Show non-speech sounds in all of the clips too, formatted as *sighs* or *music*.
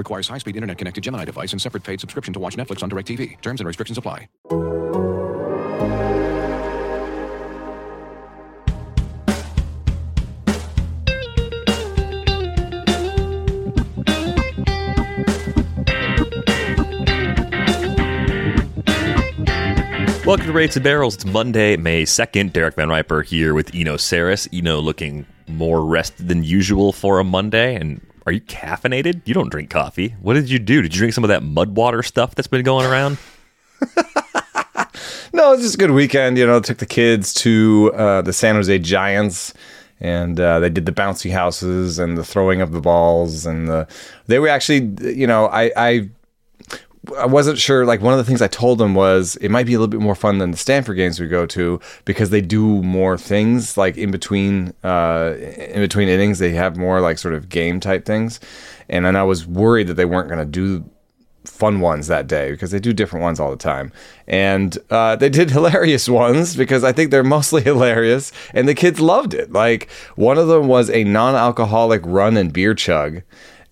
Requires high-speed internet-connected Gemini device and separate paid subscription to watch Netflix on DirecTV. Terms and restrictions apply. Welcome to Rates and Barrels. It's Monday, May 2nd. Derek Van Riper here with Eno Sarris. Eno looking more rested than usual for a Monday. And are you caffeinated? You don't drink coffee. What did you do? Did you drink some of that mud water stuff that's been going around? *laughs* No, it's just a good weekend. You know, took the kids to uh, the San Jose Giants, and uh, they did the bouncy houses and the throwing of the balls, and the they were actually, you know, I. I I wasn't sure. Like one of the things I told them was it might be a little bit more fun than the Stanford games we go to because they do more things like in between uh, in between innings. They have more like sort of game type things, and then I was worried that they weren't going to do fun ones that day because they do different ones all the time. And uh, they did *laughs* hilarious ones because I think they're mostly *laughs* hilarious, and the kids loved it. Like one of them was a non-alcoholic run and beer chug,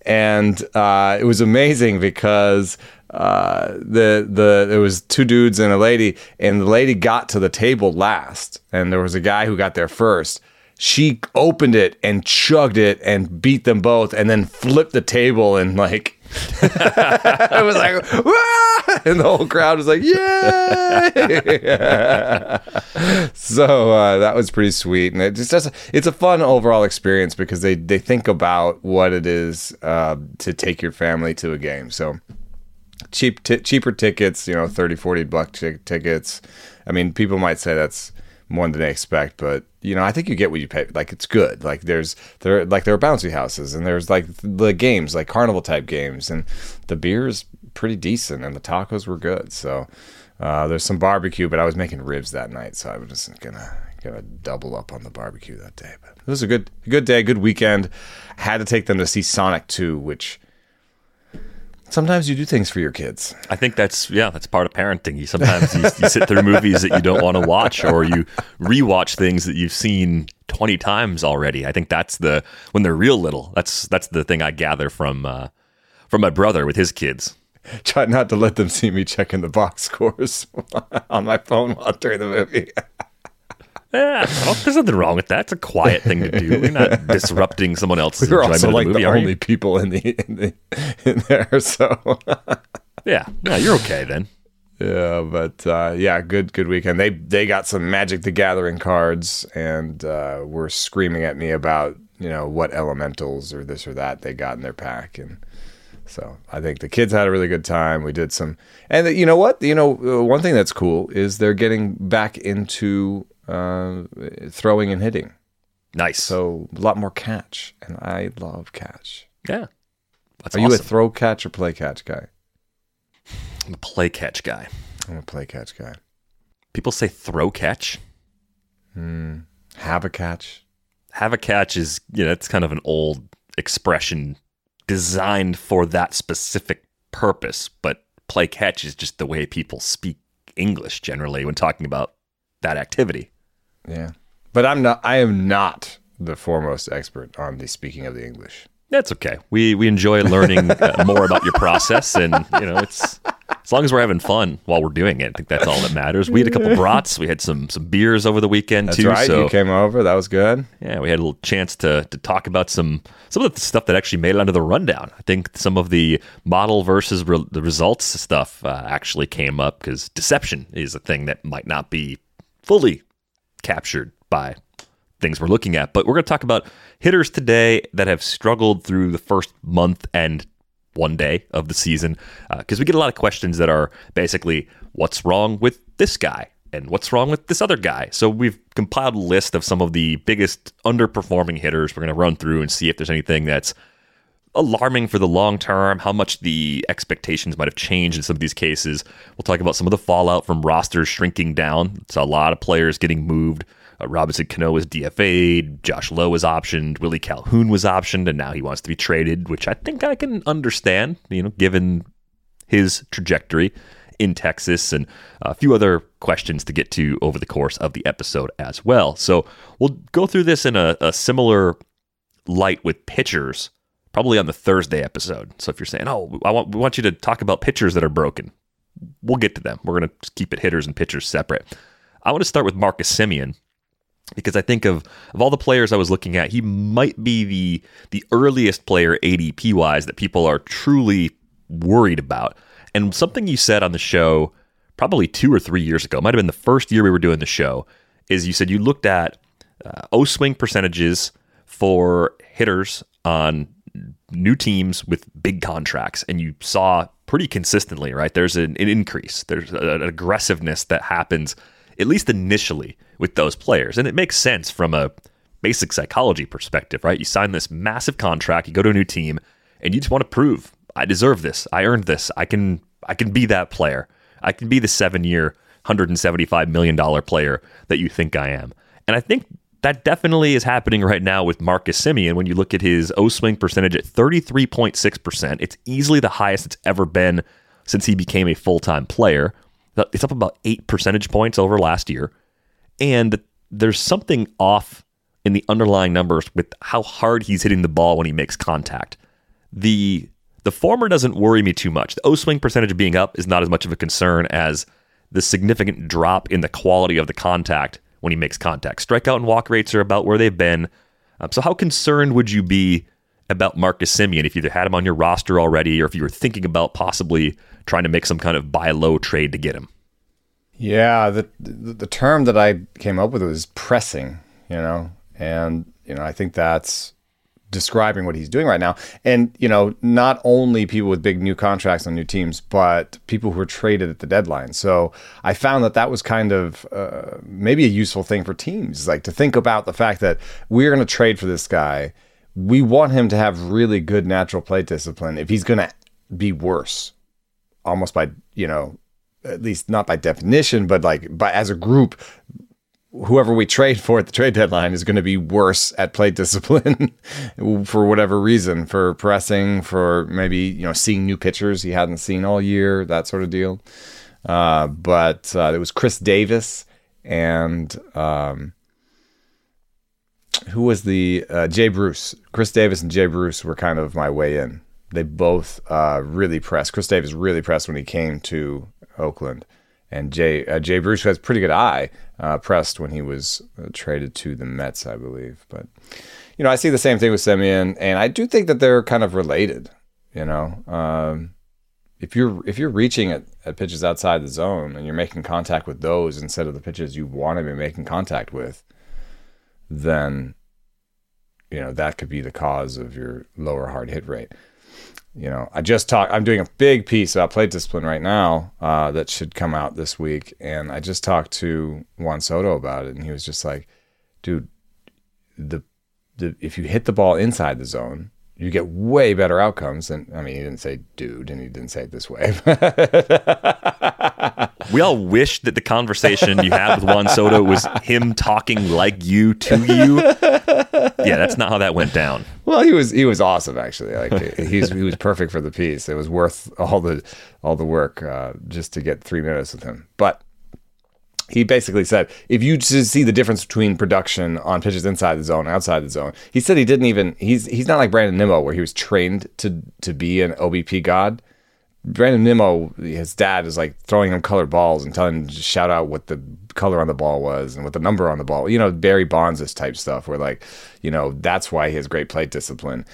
and uh, it was amazing because uh, the the it was two dudes and a lady, and the lady got to the table last, and there was a guy who got there first. She opened it and chugged it and beat them both, and then flipped the table and like *laughs* it was like, "Wah!" and the whole crowd was like, "Yay!" *laughs* so uh, that was pretty sweet, and it just. It's a fun overall experience because they they think about what it is uh, to take your family to a game. So cheap t- cheaper tickets, you know, 30, 40 buck t- tickets. I mean, people might say that's more than they expect, but you know, I think you get what you pay. Like it's good. Like there's there like there are bouncy houses and there's like the games, like carnival type games, and the beer is pretty decent and the tacos were good. So uh, there's some barbecue, but I was making ribs that night, so I was just gonna gonna double up on the barbecue that day. But it was a good good day, good weekend. Had to take them to see Sonic 2, which sometimes you do things for your kids. I think that's yeah, that's part of parenting. You sometimes you, you sit through movies that you don't want to watch, or you rewatch things that you've seen twenty times already. I think that's the when they're real little. That's that's the thing I gather from uh, from my brother with his kids. Try not to let them see me checking the box scores *laughs* on my phone while during the movie. *laughs* Yeah, well, there's nothing wrong with that. It's a quiet thing to do. You're not *laughs* disrupting someone else's We're enjoyment also of the like movie, the you? only people in the in, the, in there, so Yeah, yeah, you're okay then. yeah. But uh, yeah, good good weekend. They they got some Magic the Gathering cards and uh, were screaming at me about you know what elementals or this or that they got in their pack and. So I think the kids had a really good time. We did some, and you know what? You know, uh, one thing that's cool is they're getting back into uh, throwing and hitting. Nice. So a lot more catch, and I love catch. yeah, that's Are you a throw catch or play catch guy? I'm a play catch guy. I'm a play catch guy. People say throw catch. Have a catch. Have a catch is you know it's kind of an old expression designed for that specific purpose, but play catch is just the way people speak English generally when talking about that activity. Yeah, but I'm not. I am not the foremost expert on the speaking of the English. That's okay. We we enjoy learning uh, more about your process, and you know, it's as long as we're having fun while we're doing it. I think that's all that matters. We had a couple brats. We had some some beers over the weekend That's too. right. So you came over. That was good. yeah, we had a little chance to to talk about some some of the stuff that actually made it onto the rundown. I think some of the model versus re- the results stuff uh, actually came up because deception is a thing that might not be fully captured by things we're looking at. But we're going to talk about hitters today that have struggled through the first month and one day of the season uh, because we get a lot of questions that are basically what's wrong with this guy and what's wrong with this other guy. So we've compiled a list of some of the biggest underperforming hitters. We're going to run through and see if there's anything that's alarming for the long term, how much the expectations might have changed in some of these cases. We'll talk about some of the fallout from rosters shrinking down. It's a lot of players getting moved. Uh, Robinson Cano was DFA'd, Josh Lowe was optioned, Willie Calhoun was optioned, and now he wants to be traded, which I think I can understand, you know, given his trajectory in Texas and a few other questions to get to over the course of the episode as well. So we'll go through this in a, a similar light with pitchers, probably on the Thursday episode. So if you're saying, oh, I want, we want you to talk about pitchers that are broken, we'll get to them. We're going to keep it hitters and pitchers separate. I want to start with Marcus Semien because I think of of all the players I was looking at, he might be the the earliest player ADP wise that people are truly worried about. And something you said on the show probably two or three years ago, might have been the first year we were doing the show, is you said you looked at uh, O swing percentages for hitters on new teams with big contracts, and you saw pretty consistently, right? There's an, an increase, there's an aggressiveness that happens at least initially with those players, and it makes sense from a basic psychology perspective, right? You sign this massive contract, you go to a new team, and you just want to prove I deserve this, I earned this, I can I can be that player, I can be the seven year, hundred and seventy five million dollar player that you think I am, and I think that definitely is happening right now with Marcus Semien. When you look at his O swing percentage at 33.6%, it's easily the highest it's ever been since he became a full time player. It's up about eight percentage points over last year. And there's something off in the underlying numbers with how hard he's hitting the ball when he makes contact. The the former doesn't worry me too much. The O swing percentage being up is not as much of a concern as the significant drop in the quality of the contact when he makes contact. Strikeout and walk rates are about where they've been. Um, so, how concerned would you be about Marcus Semien if you either had him on your roster already or if you were thinking about possibly trying to make some kind of buy low trade to get him? Yeah, the, the the term that I came up with was pressing, you know, and you know I think that's describing what he's doing right now. And, you know, not only people with big new contracts on new teams, but people who are traded at the deadline. So I found that that was kind of uh, maybe a useful thing for teams, like to think about the fact that we're going to trade for this guy. We want him to have really good natural play discipline if he's going to be worse, almost by, you know, at least not by definition, but like by as a group, whoever we trade for at the trade deadline is going to be worse at play discipline *laughs* for whatever reason, for pressing, for maybe you know seeing new pitchers he hadn't seen all year, that sort of deal. Uh, but uh, it was Chris Davis and um, who was the uh, Jay Bruce. Chris Davis and Jay Bruce were kind of my way in. They both uh, really pressed. Chris Davis really pressed when he came to Oakland and Jay uh, Jay Bruce has pretty good eye uh, pressed when he was uh, traded to the Mets, I believe. But you know, I see the same thing with Semien, and I do think that they're kind of related. You know, um, if you're if you're reaching at, at pitches outside the zone and you're making contact with those instead of the pitches you want to be making contact with, then you know that could be the cause of your lower hard hit rate you know, I just talked. I'm doing a big piece about plate discipline right now uh, that should come out this week, and I just talked to Juan Soto about it, and he was just like, "Dude, the the if you hit the ball inside the zone, you get way better outcomes." And I mean, he didn't say "dude," and he didn't say it this way. *laughs* we all wish that the conversation you had with Juan Soto was him talking like you to you. Yeah, that's not how that went down. Well, he was he was awesome actually. Like he's he was perfect for the piece. It was worth all the all the work uh, just to get three minutes with him. But he basically said if you just see the difference between production on pitches inside the zone outside the zone, he said he didn't even he's he's not like Brandon Nimmo where he was trained to to be an OBP god. Brandon Nimmo, his dad is like throwing him colored balls and telling him to shout out what the color on the ball was and what the number on the ball. You know, Barry Bonds this type stuff where like, you know, that's why he has great plate discipline.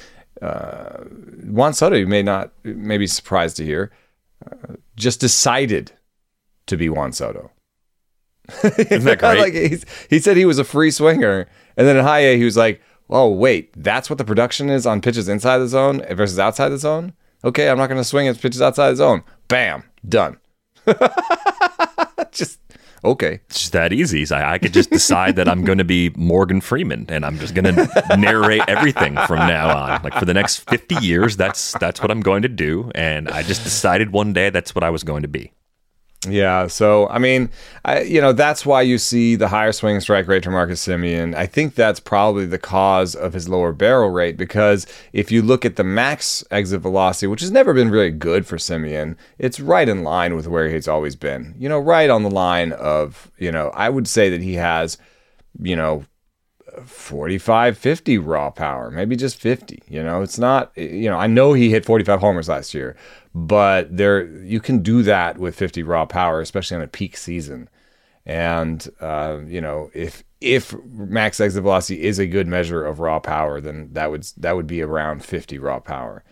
Uh, Juan Soto, you may not, may be surprised to hear, uh, just decided to be Juan Soto. *laughs* Isn't that great? like he said he was a free swinger, and then in high A he was like, "Oh wait, that's what the production is on pitches inside the zone versus outside the zone." Okay, I'm not going to swing at pitches outside the zone. Bam, done. *laughs* Just Okay. It's just that easy. So I, I could just decide that I'm going to be Morgan Freeman and I'm just going to narrate everything from now on. Like for the next 50 years, that's that's what I'm going to do. And I just decided one day that's what I was going to be. Yeah, so I mean, I you know that's why you see the higher swing strike rate for Marcus Semien. I think that's probably the cause of his lower barrel rate because if you look at the max exit velocity, which has never been really good for Semien, it's right in line with where he's always been. You know, right on the line of you know I would say that he has, you know, 45 50 raw power maybe just 50 you know it's not you know i know he hit 45 homers last year but there you can do that with 50 raw power especially on a peak season. And uh, you know if if max exit velocity is a good measure of raw power then that would that would be around 50 raw power.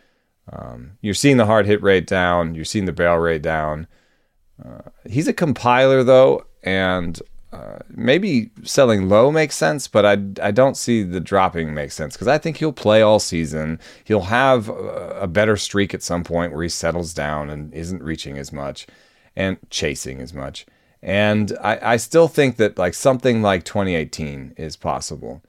Um, you're seeing the hard hit rate down. You're seeing the barrel rate down. Uh, he's a compiler though and maybe selling low makes sense, but I, I don't see the dropping make sense because I think he'll play all season. He'll have a, a better streak at some point where he settles down and isn't reaching as much and chasing as much. And I, I still think that like something like 2018 is possible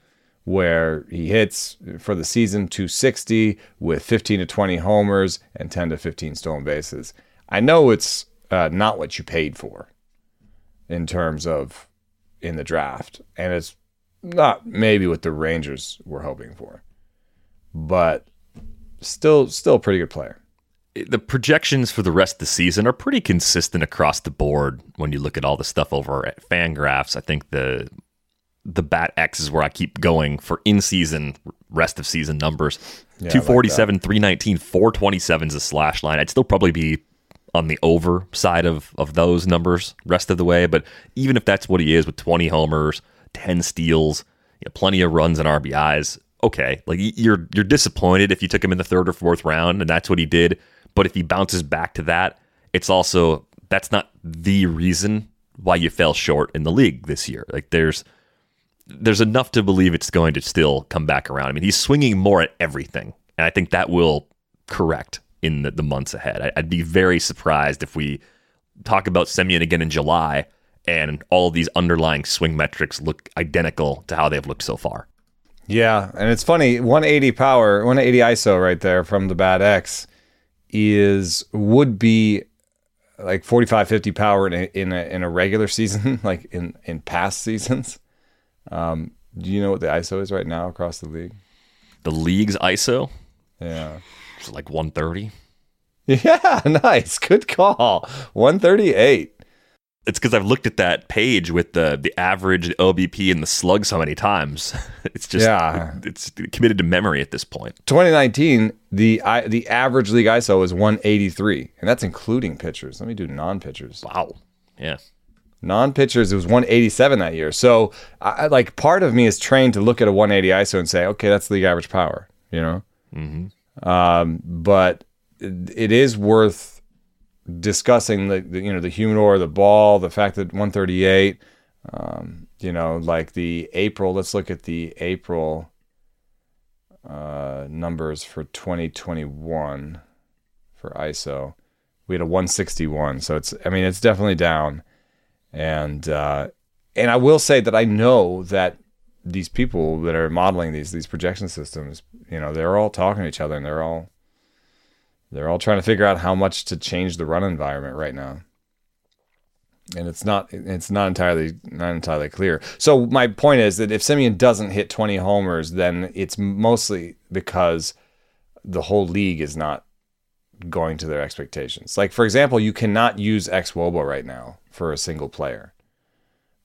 where he hits for the season 260 with 15 to 20 homers and 10 to 15 stolen bases. I know it's uh, not what you paid for in terms of in the draft, and it's not maybe what the Rangers were hoping for, but still, still a pretty good player. The projections for the rest of the season are pretty consistent across the board when you look at all the stuff over at Fangraphs. I think the the bat X is where I keep going for in season, rest of season numbers. Yeah, 247, 319, 427 is a slash line. I'd still probably be on the over side of of those numbers rest of the way. But even if that's what he is with 20 homers, 10 steals, you know, plenty of runs and RBIs, okay. Like you're you're disappointed if you took him in the third or fourth round and that's what he did. But if he bounces back to that, it's also that's not the reason why you fell short in the league this year. Like there's there's enough to believe it's going to still come back around. I mean, he's swinging more at everything, and I think that will correct in the, the months ahead. I, would be very surprised if we talk about Semien again in July and all these underlying swing metrics look identical to how they've looked so far. Yeah, and it's funny, 180 power, 180 ISO right there from the BAT X is would be like 45 50 power in a, in a, in a regular season *laughs* like in in past seasons. Um, do you know what the ISO is right now across the league? The league's ISO? Yeah like 130. Yeah, *laughs* nice. Good call. 138. It's because I've looked at that page with the the average OBP and the slug so many times. *laughs* It's just yeah. it's committed to memory at this point. 2019, the I, the average league ISO was 183, and that's including pitchers. Let me do non pitchers. Wow. Yeah. Non pitchers, it was 187 that year. So, I, like, part of me is trained to look at a 180 ISO and say, okay, that's league average power. You know. Mm-hmm. Um, but it is worth discussing the, the, you know the humidor, the ball, the fact that 138. Um, you know, like the April. Let's look at the April uh, numbers for 2021 for ISO. We had a 161, so it's I mean it's definitely down, and uh, and I will say that I know that these people that are modeling these these projection systems, you know, they're all talking to each other and they're all they're all trying to figure out how much to change the run environment right now. And it's not it's not entirely not entirely clear. So my point is that if Semien doesn't hit 20 homers, then it's mostly because the whole league is not going to their expectations. Like for example, you cannot use xwOBA right now for a single player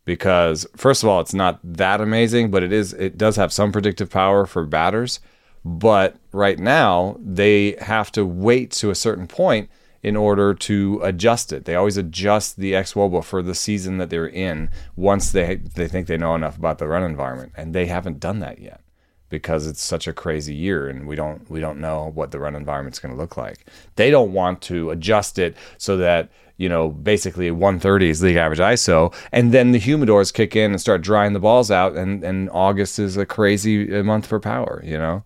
because first of all, it's not that amazing, but it is it does have some predictive power for batters. But right now, they have to wait to a certain point in order to adjust it. They always adjust the ex xwOBA for the season that they're in once they they think they know enough about the run environment, and they haven't done that yet because it's such a crazy year and we don't we don't know what the run environment's going to look like. They don't want to adjust it so that you know, basically 130 is league average ISO, and then the humidors kick in and start drying the balls out, and and August is a crazy month for power, you know.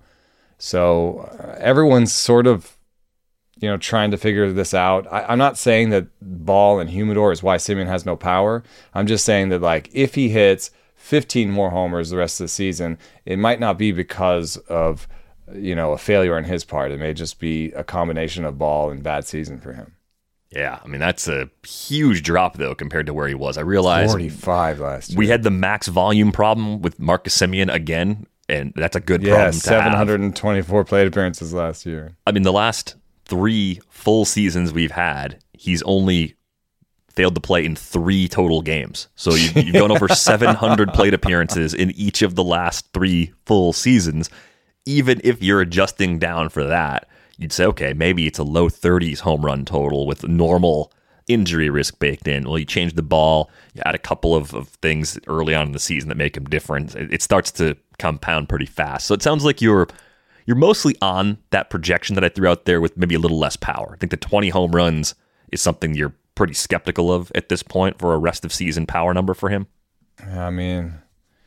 So uh, everyone's sort of you know, trying to figure this out. I, I'm not saying that ball and humidor is why Semien has no power. I'm just saying that like if he hits 15 more homers the rest of the season, it might not be because of you know a failure on his part. It may just be a combination of ball and bad season for him. Yeah, I mean that's a huge drop though compared to where he was. I realize 45 last year. we had the max volume problem with Marcus Semien again, and that's a good yeah, problem have. 724 plate appearances last year. I mean, the last three full seasons we've had, he's only failed to play in three total games. So you, you've gone over *laughs* 700 plate appearances in each of the last three full seasons. Even if you're adjusting down for that, you'd say, okay, maybe it's a low 30s home run total with normal injury risk baked in. Well, you change the ball, you add a couple of, of things early on in the season that make him different. It, it starts to compound pretty fast. So it sounds like you're you're mostly on that projection that I threw out there with maybe a little less power. I think the 20 home runs is something you're pretty skeptical of at this point for a rest of season power number for him. I mean,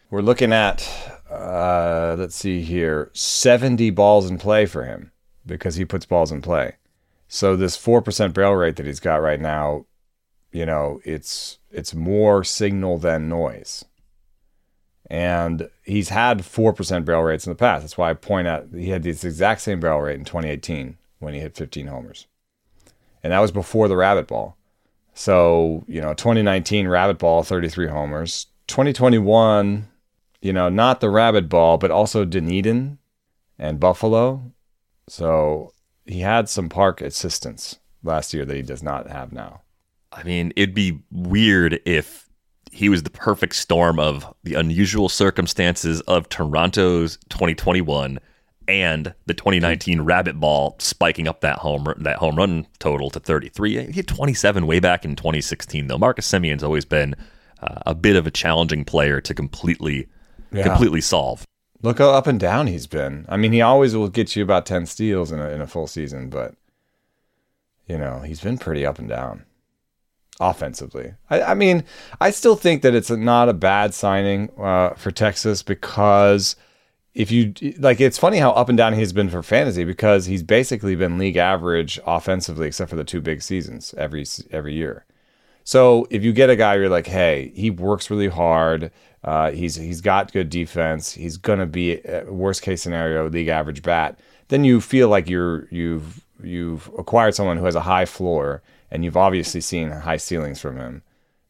we're looking at uh, let's see here, 70 balls in play for him because he puts balls in play. So this 4% barrel rate that he's got right now, you know, it's it's more signal than noise. And he's had 4% barrel rates in the past. That's why I point out he had this exact same barrel rate in 2018 when he hit 15 homers. And that was before the rabbit ball. So, you know, 2019 rabbit ball 33 homers. 2021, you know, not the rabbit ball, but also Dunedin and Buffalo. So, he had some park assistance last year that he does not have now. I mean, it'd be weird if he was the perfect storm of the unusual circumstances of Toronto's 2021 and the 2019 rabbit ball spiking up that home that home run total to 33. He hit 27 way back in 2016 though. Marcus Semien's always been uh, a bit of a challenging player to completely Yeah. completely solve. Look how up and down he's been. I mean, he always will get you about 10 steals in a, in a full season, but, you know, he's been pretty up and down offensively. I, I mean, I still think that it's not a bad signing uh, for Texas because if you like, it's funny how up and down he's been for fantasy because he's basically been league average offensively, except for the two big seasons every every year. So if you get a guy, you're like, hey, he works really hard. Uh, he's he's got good defense. He's gonna be uh, worst case scenario league average bat. Then you feel like you're you've you've acquired someone who has a high floor, and you've obviously seen high ceilings from him,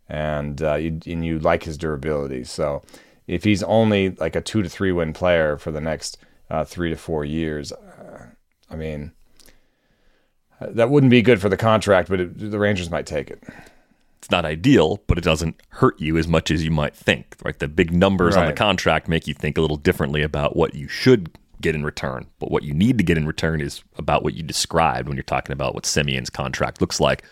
and uh, you and you like his durability. So if he's only like a two to three win player for the next uh, three to four years, uh, I mean. That wouldn't be good for the contract, but it, the Rangers might take it. It's not ideal, but it doesn't hurt you as much as you might think. Right? The big numbers on the contract make you think a little differently about what you should get in return. But what you need to get in return is about what you described when you're talking about what Semien's contract looks like.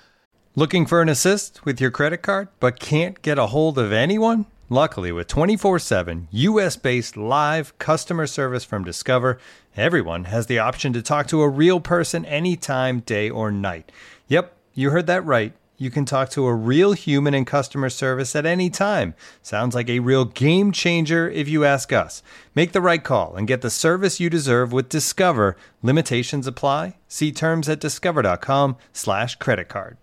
Looking for an assist with your credit card but can't get a hold of anyone? Luckily, with 24 7 US based live customer service from Discover, everyone has the option to talk to a real person anytime, day or night. Yep, you heard that right. You can talk to a real human in customer service at any time. Sounds like a real game changer if you ask us. Make the right call and get the service you deserve with Discover. Limitations apply. See terms at discover.com/slash credit card.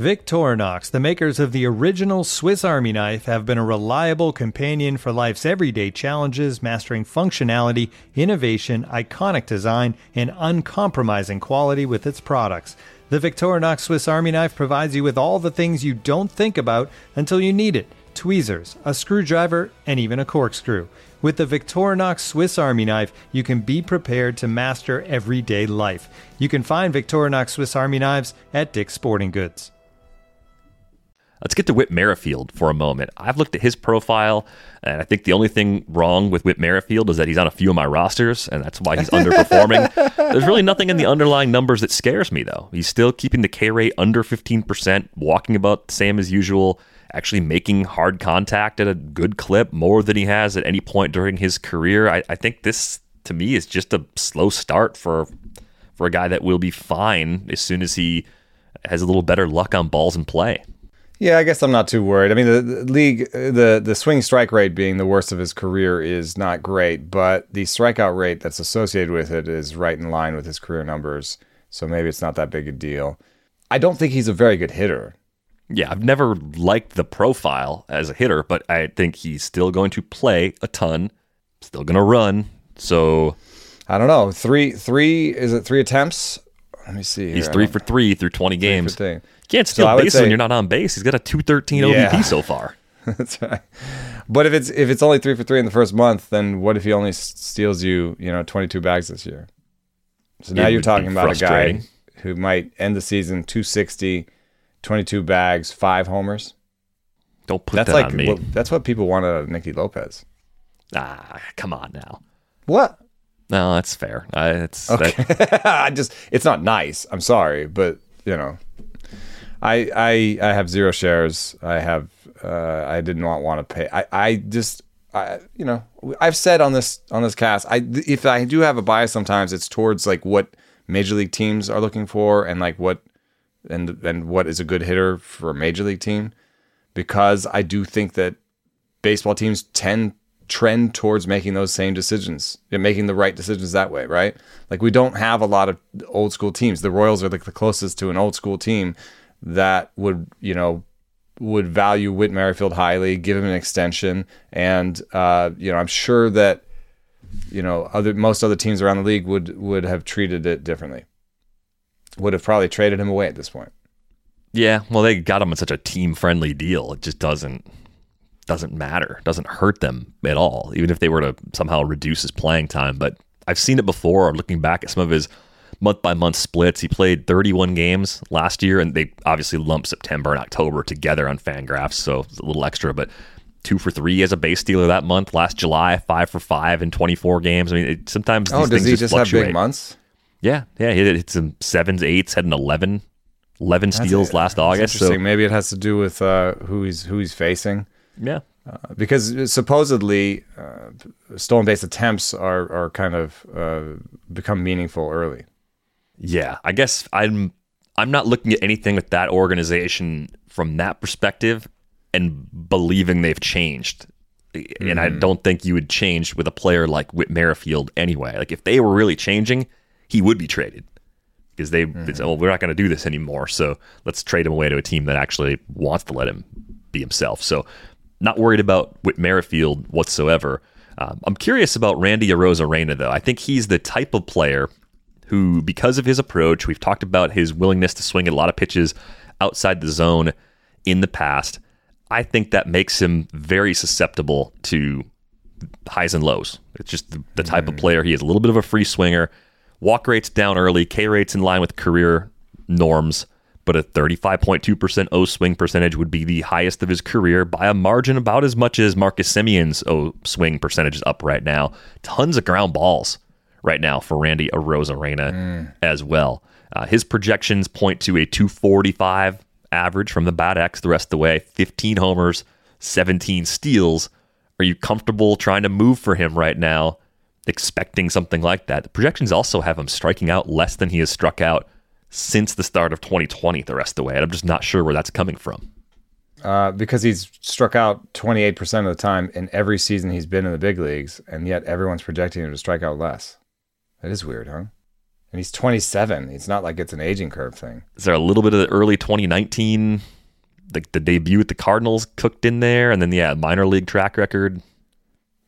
Victorinox, the makers of the original Swiss Army knife, have been a reliable companion for life's everyday challenges, mastering functionality, innovation, iconic design, and uncompromising quality with its products. The Victorinox Swiss Army knife provides you with all the things you don't think about until you need it tweezers, a screwdriver, and even a corkscrew. With the Victorinox Swiss Army knife, you can be prepared to master everyday life. You can find Victorinox Swiss Army knives at Dick's Sporting Goods. Let's get to Whit Merrifield for a moment. I've looked at his profile, and I think the only thing wrong with Whit Merrifield is that he's on a few of my rosters, and that's why he's underperforming. *laughs* There's really nothing in the underlying numbers that scares me, though. He's still keeping the K rate under 15%, walking about the same as usual, actually making hard contact at a good clip, more than he has at any point during his career. I, I think this, to me, is just a slow start for for a guy that will be fine as soon as he has a little better luck on balls in play. Yeah, I guess I'm not too worried. I mean, the, the league, the the swing strike rate being the worst of his career is not great, but the strikeout rate that's associated with it is right in line with his career numbers. So maybe it's not that big a deal. I don't think he's a very good hitter. Yeah, I've never liked the profile as a hitter, but I think he's still going to play a ton, still going to run. So I don't know. Three, three is it three attempts? Let me see. Here. he's three for three through 20 for games. three. Can't steal I would bases when you're not on base. He's got a 213 Yeah. OBP so far. *laughs* That's right. But if it's if it's only three for three in the first month, then what if he only steals you, you know, twenty two bags this year? So It now you're talking about a guy who might end the season 260, 22 bags, five homers. Don't put That's that like on me. well, that's what people wanted out of Nicky Lopez. ah, come on now. What? No, that's fair. It's Okay. that, *laughs* I just it's not nice. I'm sorry, but you know, I I I have zero shares. I have uh, I did not want to pay. I I just I you know I've said on this on this cast. I if I do have a bias sometimes, it's towards like what major league teams are looking for and like what and and what is a good hitter for a major league team because I do think that baseball teams tend trend towards making those same decisions and making the right decisions that way, right? Like we don't have a lot of old school teams. The Royals are like the closest to an old school team that would, you know, would value Whit Merrifield highly, give him an extension, and uh, you know, I'm sure that you know other most other teams around the league would would have treated it differently. Would have probably traded him away at this point. yeah. Well, they got him on such a team friendly deal. It just doesn't doesn't matter. Doesn't hurt them at all. Even if they were to somehow reduce his playing time. But I've seen it before. Looking back at some of his month by month splits, he played 31 games last year, and they obviously lumped September and October together on Fangraphs, so it's a little extra. But two for three as a base stealer that month. Last July, five for five in 24 games. I mean, it, sometimes Oh, these does things he just, just have big months? Yeah, yeah, he hit some sevens, eights, had an 11, 11 steals last August. So Maybe it has to do with uh, who he's who he's facing. yeah, because supposedly uh, stolen base attempts are are kind of uh, become meaningful early. Yeah. I guess I'm I'm not looking at anything with that organization from that perspective and believing they've changed. And I don't think you would change with a player like Whit Merrifield anyway. Like if they were really changing, he would be traded because they say, well, we're not going to do this anymore. So let's trade him away to a team that actually wants to let him be himself. So not worried about Whit Merrifield whatsoever. Um, I'm curious about Randy Arozarena though. I think he's the type of player who, because of his approach, we've talked about his willingness to swing at a lot of pitches outside the zone in the past. I think that makes him very susceptible to highs and lows. It's just the, the type of mm. player he is. A little bit of a free swinger. Walk rates down early. K rates in line with career norms. But a 35.2% O swing percentage would be the highest of his career by a margin about as much as Marcus Semien's O swing percentage is up right now. Tons of ground balls right now for Randy Arozarena as well. Uh, his projections point to a 245 average from the bat X the rest of the way, 15 homers, 17 steals. Are you comfortable trying to move for him right now, expecting something like that? The projections also have him striking out less than he has struck out since the start of 2020 the rest of the way. And I'm just not sure where that's coming from. Uh, because he's struck out 28% of the time in every season he's been in the big leagues, and yet everyone's projecting him to strike out less. That is weird, huh? And he's 27. It's not like it's an aging curve thing. Is there a little bit of the early 2019, the, the debut with the Cardinals cooked in there? And then, yeah, minor league track record.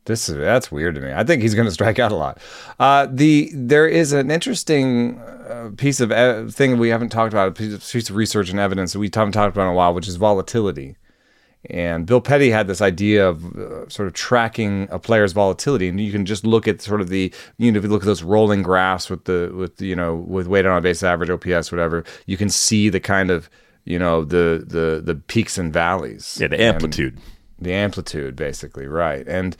This is that's weird to me. I think he's going to strike out a lot. Uh, the there is an interesting uh, piece of e- thing we haven't talked about, a piece, piece of research and evidence that we haven't talked about in a while, which is volatility. And Bill Petti had this idea of uh, sort of tracking a player's volatility, and you can just look at sort of the you know if you look at those rolling graphs with the with you know with weighted on base average, OPS, whatever, you can see the kind of you know the the the peaks and valleys. Yeah, the amplitude. the amplitude basically right. And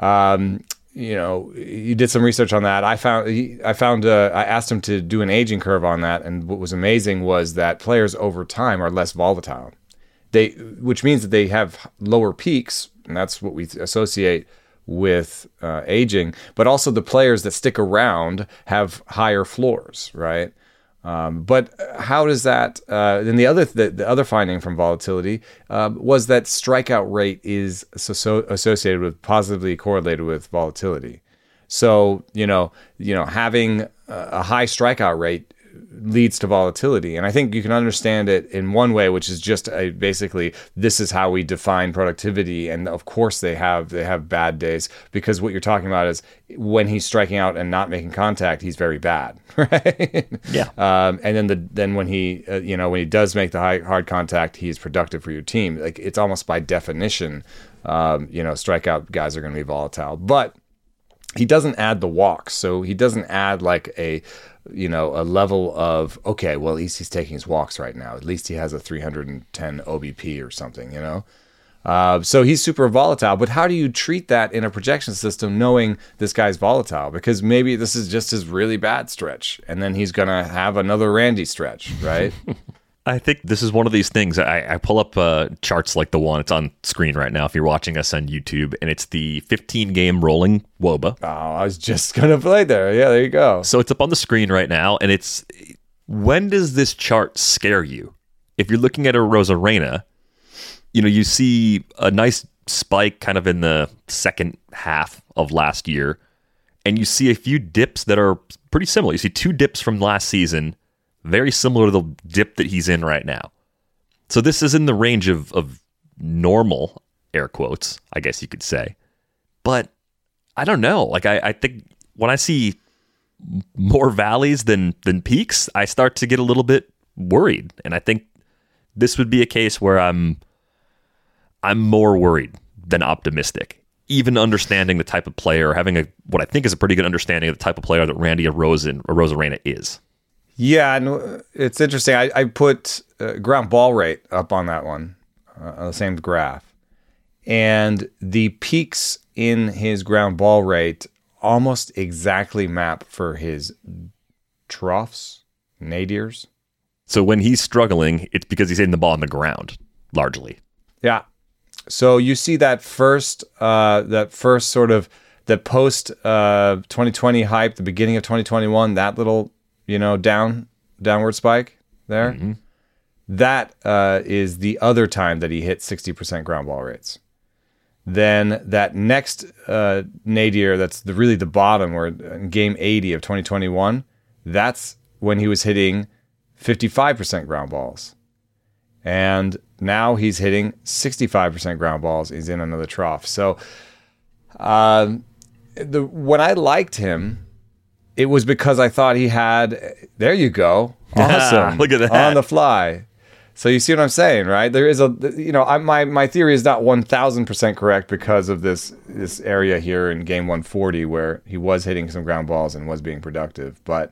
um, you know you did some research on that. I found he- i found uh, i asked him to do an aging curve on that. And what was amazing was that players over time are less volatile they which means that they have lower peaks and that's what we associate with uh, aging but also the players that stick around have higher floors right um, but how does that? Uh, then the other the, the other finding from volatility um, was that strikeout rate is so, so associated with positively correlated with volatility. So you know you know having a high strikeout rate leads to volatility. And I think you can understand it in one way, which is just a, basically this is how we define productivity. And of course they have they have bad days because what you're talking about is when he's striking out and not making contact, he's very bad, *laughs* right? Yeah. Um, and then the then when he uh, you know when he does make the high, hard contact, he's productive for your team. Like it's almost by definition, um, you know, strikeout guys are going to be volatile, but he doesn't add the walks so he doesn't add like a you know a level of okay well at least he's taking his walks right now. At least he has a 310 obp or something you know? Uh, so he's super volatile but how do you treat that in a projection system knowing this guy's volatile? Because maybe this is just his really bad stretch and then he's gonna have another randy stretch right *laughs* I think this is one of these things. I, I pull up uh, charts like the one it's on screen right now if you're watching us on YouTube, and it's the 15 game rolling WOBA. oh i was just *laughs* gonna play there yeah there you go So it's up on the screen right now, and it's when does this chart scare you? If you're looking at Arozarena, you know, you see a nice spike kind of in the second half of last year, and you see a few dips that are pretty similar. You see two dips from last season, very similar to the dip that he's in right now. So this is in the range of, of normal, air quotes, I guess you could say. But I don't know. Like I, I think when I see more valleys than than peaks, I start to get a little bit worried. And I think this would be a case where I'm I'm more worried than optimistic. Even understanding the type of player, having a what I think is a pretty good understanding of the type of player that Randy Rosen Arozarena is. Yeah, and uh, it's interesting. I, I put uh, ground ball rate up on that one, uh, on the same graph, and the peaks in his ground ball rate almost exactly map for his troughs, nadirs. So when he's struggling, it's because he's hitting the ball on the ground, largely. Yeah. So you see that first, uh, that first sort of the post uh, 2020 hype, the beginning of 2021, that little you know down downward spike there. That uh, is the other time that he hit 60% ground ball rates. Then that next uh, nadir, that's the, really the bottom, where game 80 of 2021, that's when he was hitting 55% ground balls. And now he's hitting 65% ground balls. He's in another trough. So um, the when I liked him, it was because I thought he had. There you go, *laughs* awesome. Look at that. on the fly. So you see what I'm saying, right? There is a, you know, I, my my theory is not 1,000 percent correct because of this this area here in game 140 where he was hitting some ground balls and was being productive. But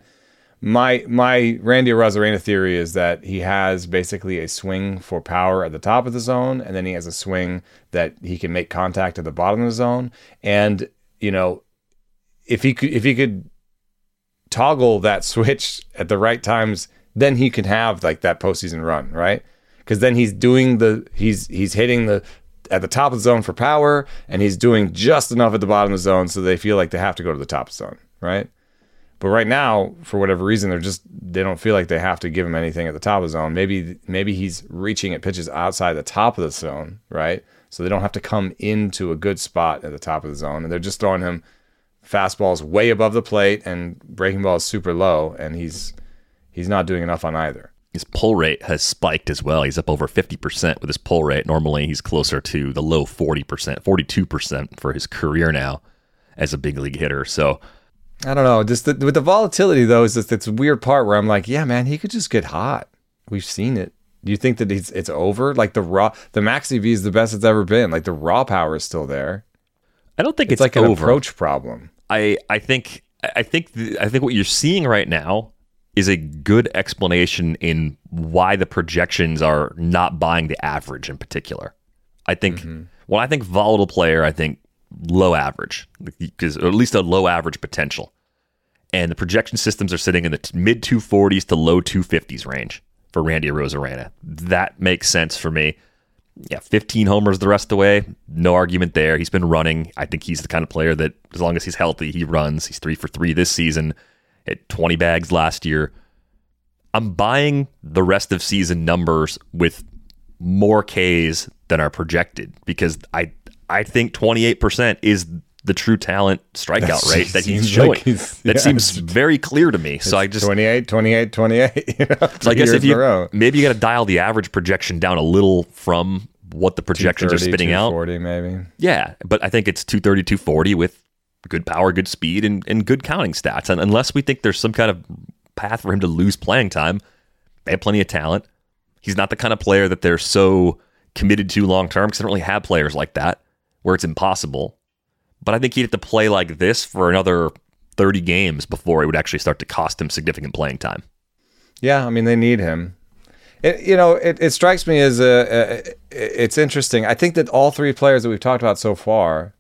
my my Randy Arozarena theory is that he has basically a swing for power at the top of the zone, and then he has a swing that he can make contact at the bottom of the zone. And you know, if he could if he could toggle that switch at the right times, then he can have like that postseason run, right? Because then he's doing the he's he's hitting the at the top of the zone for power, and he's doing just enough at the bottom of the zone so they feel like they have to go to the top of the zone, right? But right now, for whatever reason, they're just they don't feel like they have to give him anything at the top of the zone. Maybe maybe he's reaching at pitches outside the top of the zone, right? So they don't have to come into a good spot at the top of the zone, and they're just throwing him fastballs way above the plate and breaking ball is super low, and he's he's not doing enough on either. His pull rate has spiked as well. He's up over 50% with his pull rate. Normally, he's closer to the low 40%, 42% for his career now as a big league hitter. So, I don't know. Just the, with the volatility though, is this weird part where I'm like, yeah, man, he could just get hot. We've seen it. Do you think that it's it's over? Like the raw, the max EV is the best it's ever been. Like the raw power is still there. I don't think It's, it's, like an over. approach problem. I I think I think th- I think what you're seeing right now is a good explanation in why the projections are not buying the average in particular. I think mm-hmm. when I think volatile player, I think low average because at least a low average potential. And the projection systems are sitting in the t- mid 240s to low 250s range for Randy Arozarena. That makes sense for me. Yeah, 15 homers the rest of the way. No argument there. He's been running. I think he's the kind of player that, as long as he's healthy, he runs. He's three for three this season, hit 20 bags last year. I'm buying the rest of season numbers with more Ks than are projected because I I think 28% is the true talent strikeout rate that *laughs* he's showing. like he's- that yeah, seems very clear to me. So I just 28, 28, 28. *laughs* You know, so I guess if years in a you maybe you got to dial the average projection down a little from what the projections are 230, spitting out. 240 maybe. Yeah, but I think it's 230, 240 with good power, good speed, and, and good counting stats. And unless we think there's some kind of path for him to lose playing time, they have plenty of talent. He's not the kind of player that they're so committed to long term because they don't really have players like that where it's impossible. But I think he'd have to play like this for another 30 games before it would actually start to cost him significant playing time. Yeah, I mean they need him. It, you know, it, it strikes me as a, a, it's interesting. I think that all three players that we've talked about so far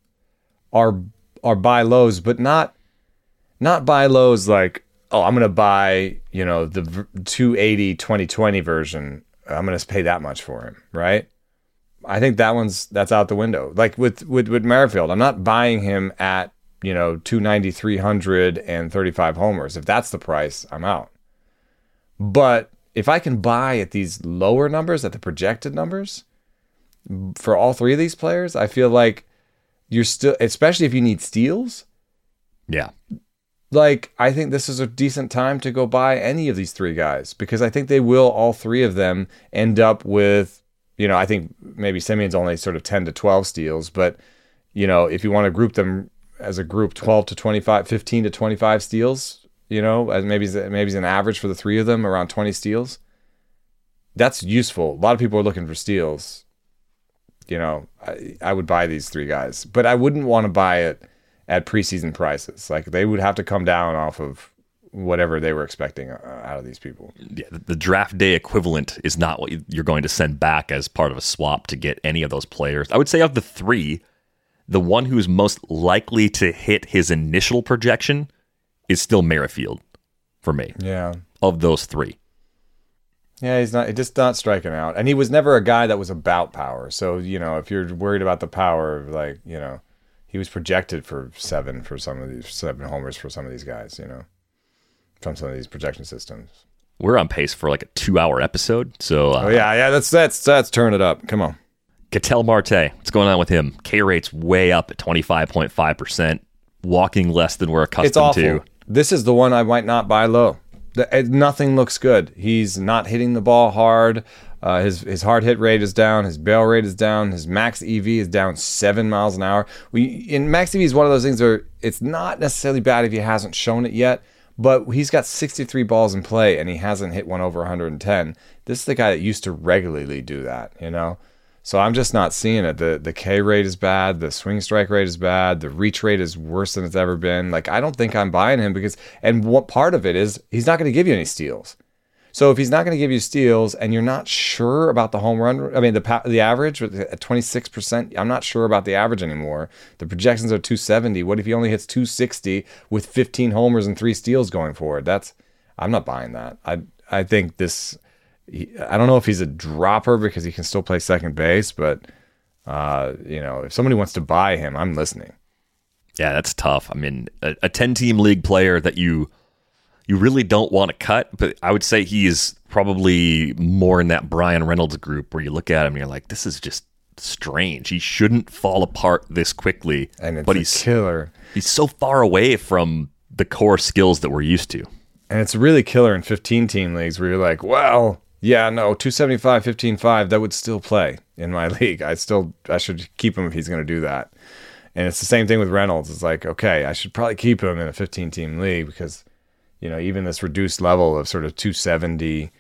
are are buy lows, but not not buy lows like oh I'm going to buy you know the v- 280 2020 version. I'm going to pay that much for him, right? I think that one's that's out the window. Like with with with Merrifield, I'm not buying him at you know 290, 300, and 35 homers. If that's the price, I'm out. But if I can buy at these lower numbers, at the projected numbers, for all three of these players, I feel like you're still, especially if you need steals. Yeah. Like I think this is a decent time to go buy any of these three guys because I think they will all three of them end up with, you know, I think maybe Semien's only sort of 10 to 12 steals, but you know, if you want to group them as a group 12 to 25, 15 to 25 steals, you know, as maybe maybe an average for the three of them around 20 steals. That's useful. A lot of people are looking for steals. You know, I, I would buy these three guys, but I wouldn't want to buy it at preseason prices. Like they would have to come down off of whatever they were expecting uh, out of these people. yeah, the- the draft day equivalent is not what you- you're going to send back as part of a swap to get any of those players. I would say of the three, the one who is most likely to hit his initial projection is still Merrifield for me. Yeah. Of those three, Yeah, he's not. He's just not striking out, and he was never a guy that was about power. So you know, if you're worried about the power, of like you know, he was projected for seven for some of these seven homers for some of these guys. You know, from some of these projection systems. we're on pace for like a two-hour episode. So, uh, Oh yeah, yeah. That's that's that's turn it up. Come on. Ketel Marte, what's going on with him? K rate's way up at 25.5%, walking less than we're accustomed to. This is the one I might not buy low. The, it, nothing looks good. He's not hitting the ball hard. Uh, his his hard hit rate is down. His barrel rate is down. His max EV is down seven miles an hour. We in max EV is one of those things where it's not necessarily bad if he hasn't shown it yet, but he's got 63 balls in play and he hasn't hit one over 110. This is the guy that used to regularly do that, you know. So I'm just not seeing it. The the K rate is bad, the swing strike rate is bad, the reach rate is worse than it's ever been. Like I don't think I'm buying him because and what part of it is he's not going to give you any steals. So if he's not going to give you steals and you're not sure about the home run, I mean the the average at 26%, I'm not sure about the average anymore. The projections are 270. What if he only hits 260 with 15 homers and 3 steals going forward? That's I'm not buying that. I I think this I don't know if he's a dropper because he can still play second base, but uh, you know, if somebody wants to buy him, I'm listening. Yeah, that's tough. I mean, a, a 10 team league player that you you really don't want to cut, but I would say he is probably more in that Bryan Reynolds group where you look at him and you're like, this is just strange. He shouldn't fall apart this quickly. And it's but a he's killer. he's so far away from the core skills that we're used to. And it's really killer in 15 team leagues where you're like, well, yeah, no, 275, 15, 5, that would still play in my *laughs* league. I still, I should keep him if he's going to do that. And it's the same thing with Reynolds. It's like, okay, I should probably keep him in a 15 team league because, you know, even this reduced level of sort of 270,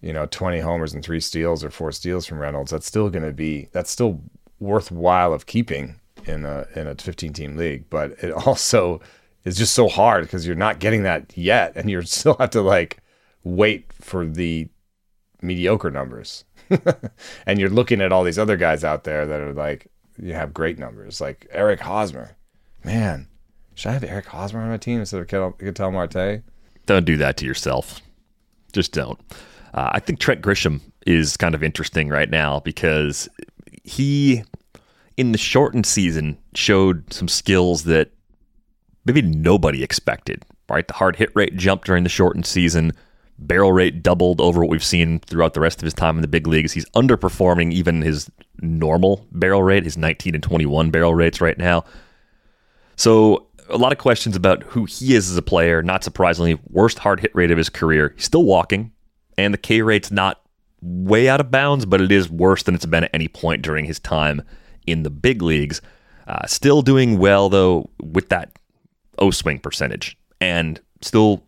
you know, 20 homers and three steals or four steals from Reynolds, that's still going to be, that's still worthwhile of keeping in a, in a 15 team league. But it *laughs* also is just so hard because you're not getting that yet. And you *laughs* still have to like wait for the mediocre numbers. *laughs* and you're looking at all these other guys out there that are like, you have great numbers, like Eric Hosmer. Man, should I have Eric Hosmer on my team instead of Ketel, Marte? Don't do that to yourself. Just don't. Uh, I think Trent Grisham is kind of interesting right now because he, in the shortened season, showed some skills that maybe nobody expected. Right, the hard hit rate jumped during the shortened season. Barrel rate doubled over what we've seen throughout the rest of his time in the big leagues. He's underperforming even his normal barrel rate, his 19 and 21 barrel rates right now. So a lot of questions about who he is as a player. Not surprisingly, worst hard hit rate of his career. He's still walking, and the K rate's not way out of bounds, but it is worse than it's been at any point during his time in the big leagues. Uh, still doing well though with that O swing percentage, and still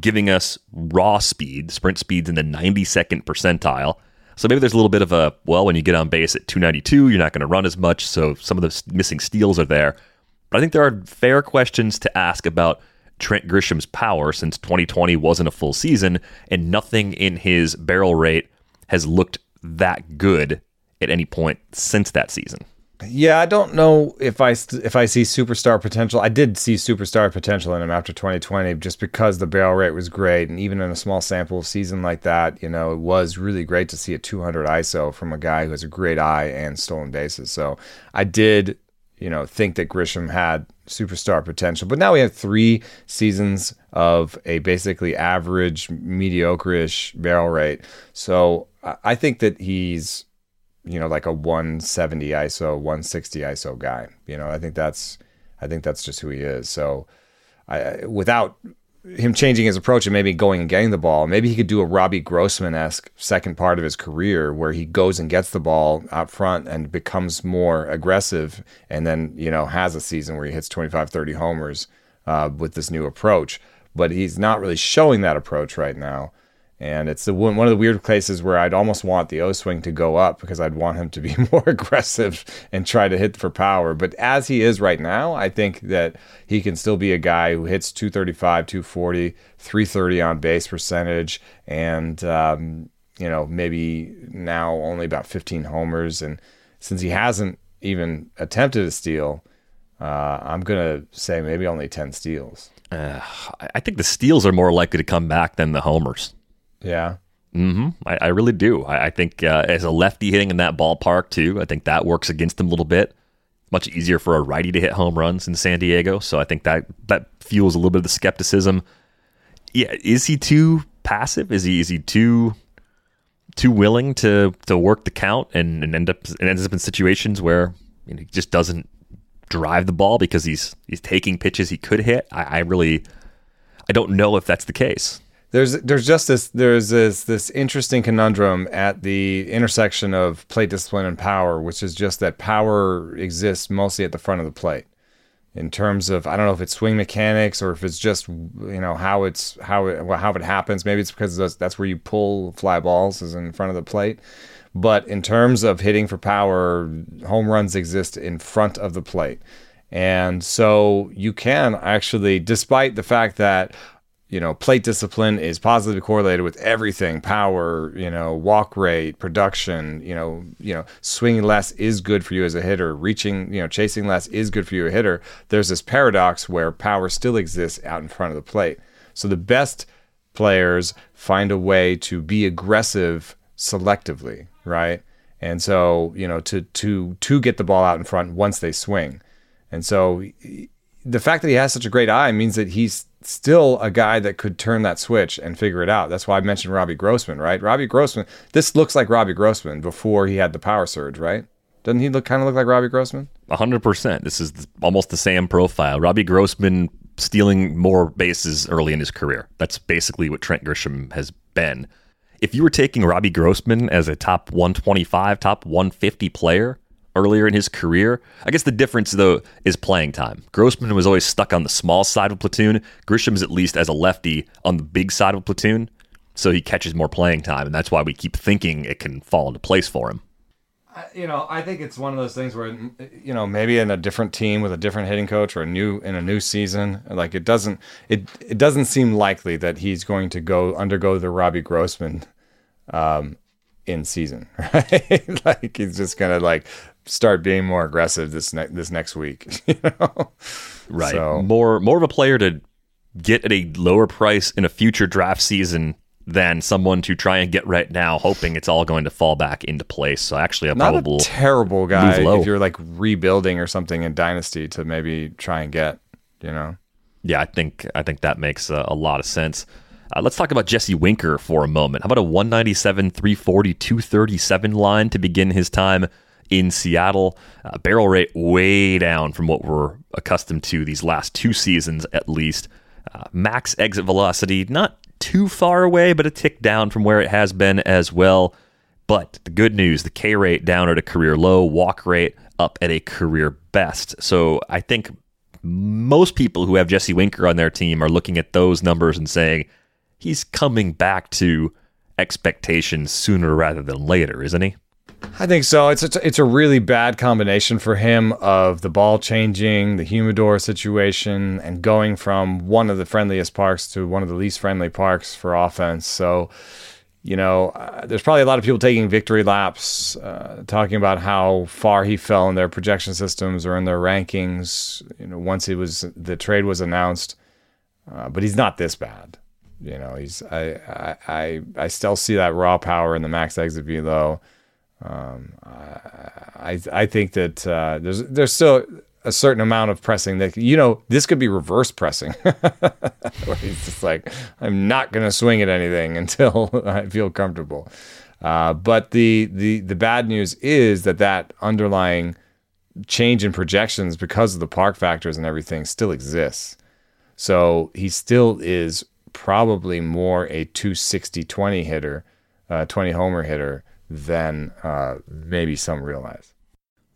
giving us raw speed, sprint speeds in the 92nd percentile. So maybe there's a little bit of a well, when you get on base at 292, you're not going to run as much, so some of the missing steals are there. I think there are fair questions to ask about Trent Grisham's power since 2020 wasn't a full season and nothing in his barrel rate has looked that good at any point since that season. Yeah, I don't know if I if I see superstar potential. I did see superstar potential in him after 2020, just because the barrel rate was great, and even in a small sample season like that, you know, it was really great to see a 200 ISO from a guy who has a great eye and stolen bases. So I did, you know, think that Grisham had superstar potential. But now we have three seasons of a basically average, mediocre-ish barrel rate. So I think that he's you know, like a 170 ISO, 160 ISO guy. You know, I think that's I think that's just who he is. So I without him changing his approach and maybe going and getting the ball, maybe he could do a Robbie Grossman esque second part of his career where he goes and gets the ball out front and becomes more aggressive and then, you know, has a season where he hits 25, 30 homers uh, with this new approach. But he's not really showing that approach right now. And it's the one, of the weird places where I'd almost want the O swing to go up because I'd want him to be *laughs* more aggressive and try to hit for power. But as he is right now, I think that he can still be a guy who hits 235, 240, 330 on base percentage, and, um, you know, maybe now only about 15 homers. And since he hasn't even attempted a steal, uh, I'm going to say maybe only 10 steals. Uh, I think the steals are more likely to come back than the homers. Yeah. hmm I, I really do. I, I think uh, as a lefty hitting in that ballpark too, I think that works against him a little bit. Much easier for a righty to hit home runs in San Diego, so I think that that fuels a little bit of the skepticism. Yeah, is he too passive? Is he is he too too willing to to work the count and, and end up and ends up in situations where you know, he just doesn't drive the ball because he's he's taking pitches he could hit? I, I really I don't know if that's the case there's there's just this there's this this interesting conundrum at the intersection of plate discipline and power, which is just that power exists mostly at the front of the plate. In terms of I don't know if it's swing mechanics or if it's just you know how it's how it how it happens. Maybe it's because that's, that's where you pull fly balls is in front of the plate. But in terms of hitting for power, home runs exist in front of the plate. And so you can actually, despite the fact that you know, plate discipline is positively correlated with everything power, you know, walk rate, production, you know, you know, swinging less is good for you as a hitter, reaching, you know, chasing less is good for you a hitter. There's this paradox where power still exists out in front of the plate. So the best players find a way to be aggressive selectively, right? And so, you know, to to to get the ball out in front once they swing. And so the fact that he has such a great eye means that he's still a guy that could turn that switch and figure it out. That's why I mentioned Robbie Grossman, right? Robbie Grossman. This looks like Robbie Grossman before he had the power surge, right? Doesn't he look kind of look like Robbie Grossman? hundred percent. This is almost the same profile. Robbie Grossman stealing more bases early in his career. That's basically what Trent Grisham has been. If you were taking Robbie Grossman as a top 125, top 150 player, earlier in his career. I guess the difference, though, is playing time. Grossman was always stuck on the small side of a platoon. Grisham's at least as a lefty on the big side of a platoon, so he catches more playing time, and that's why we keep thinking it can fall into place for him. You know, I think it's one of those things where, you know, maybe in a different team with a different hitting coach or a new in a new season, like it doesn't it it doesn't seem likely that he's going to go undergo the Robbie Grossman um, in season, *laughs* right? like he's just gonna like start being more aggressive this ne- this next week. *laughs* You know, right? So. More more of a player to get at a lower price in a future draft season than someone to try and get right now, hoping it's all going to fall back into place. So actually, a Not probable a terrible guy if you're like rebuilding or something in Dynasty to maybe try and get. You know. Yeah, I think I think that makes a, a lot of sense. Uh, let's talk about Jesse Winker for a moment. How about a 197, 340, 237 line to begin his time in Seattle. Uh, barrel rate way down from what we're accustomed to these last two seasons, at least. Uh, max exit velocity, not too far away, but a tick down from where it has been as well. But the good news the K rate down at a career low, walk rate up at a career best. So I think most people who have Jesse Winker on their team are looking at those numbers and saying he's coming back to expectations sooner rather than later, isn't he? I think so. It's a, it's a really bad combination for him of the ball changing, the humidor situation, and going from one of the friendliest parks to one of the least friendly parks for offense. So, you know, uh, there's probably a lot of people taking victory laps, uh, talking about how far he fell in their projection systems or in their rankings. You know, once he was the trade was announced, uh, but he's not this bad. You know, he's I I I still see that raw power in the max exit velo. Um, I I think that uh, there's there's still a certain amount of pressing that you know this could be reverse pressing, *laughs* where he's just like I'm not going to swing at anything *laughs* until I feel comfortable. Uh, but the the the bad news is that that underlying change in projections because of the park factors and everything still exists. So he still is probably more a 260 20 hitter, uh, 20 homer hitter than uh, maybe some realize.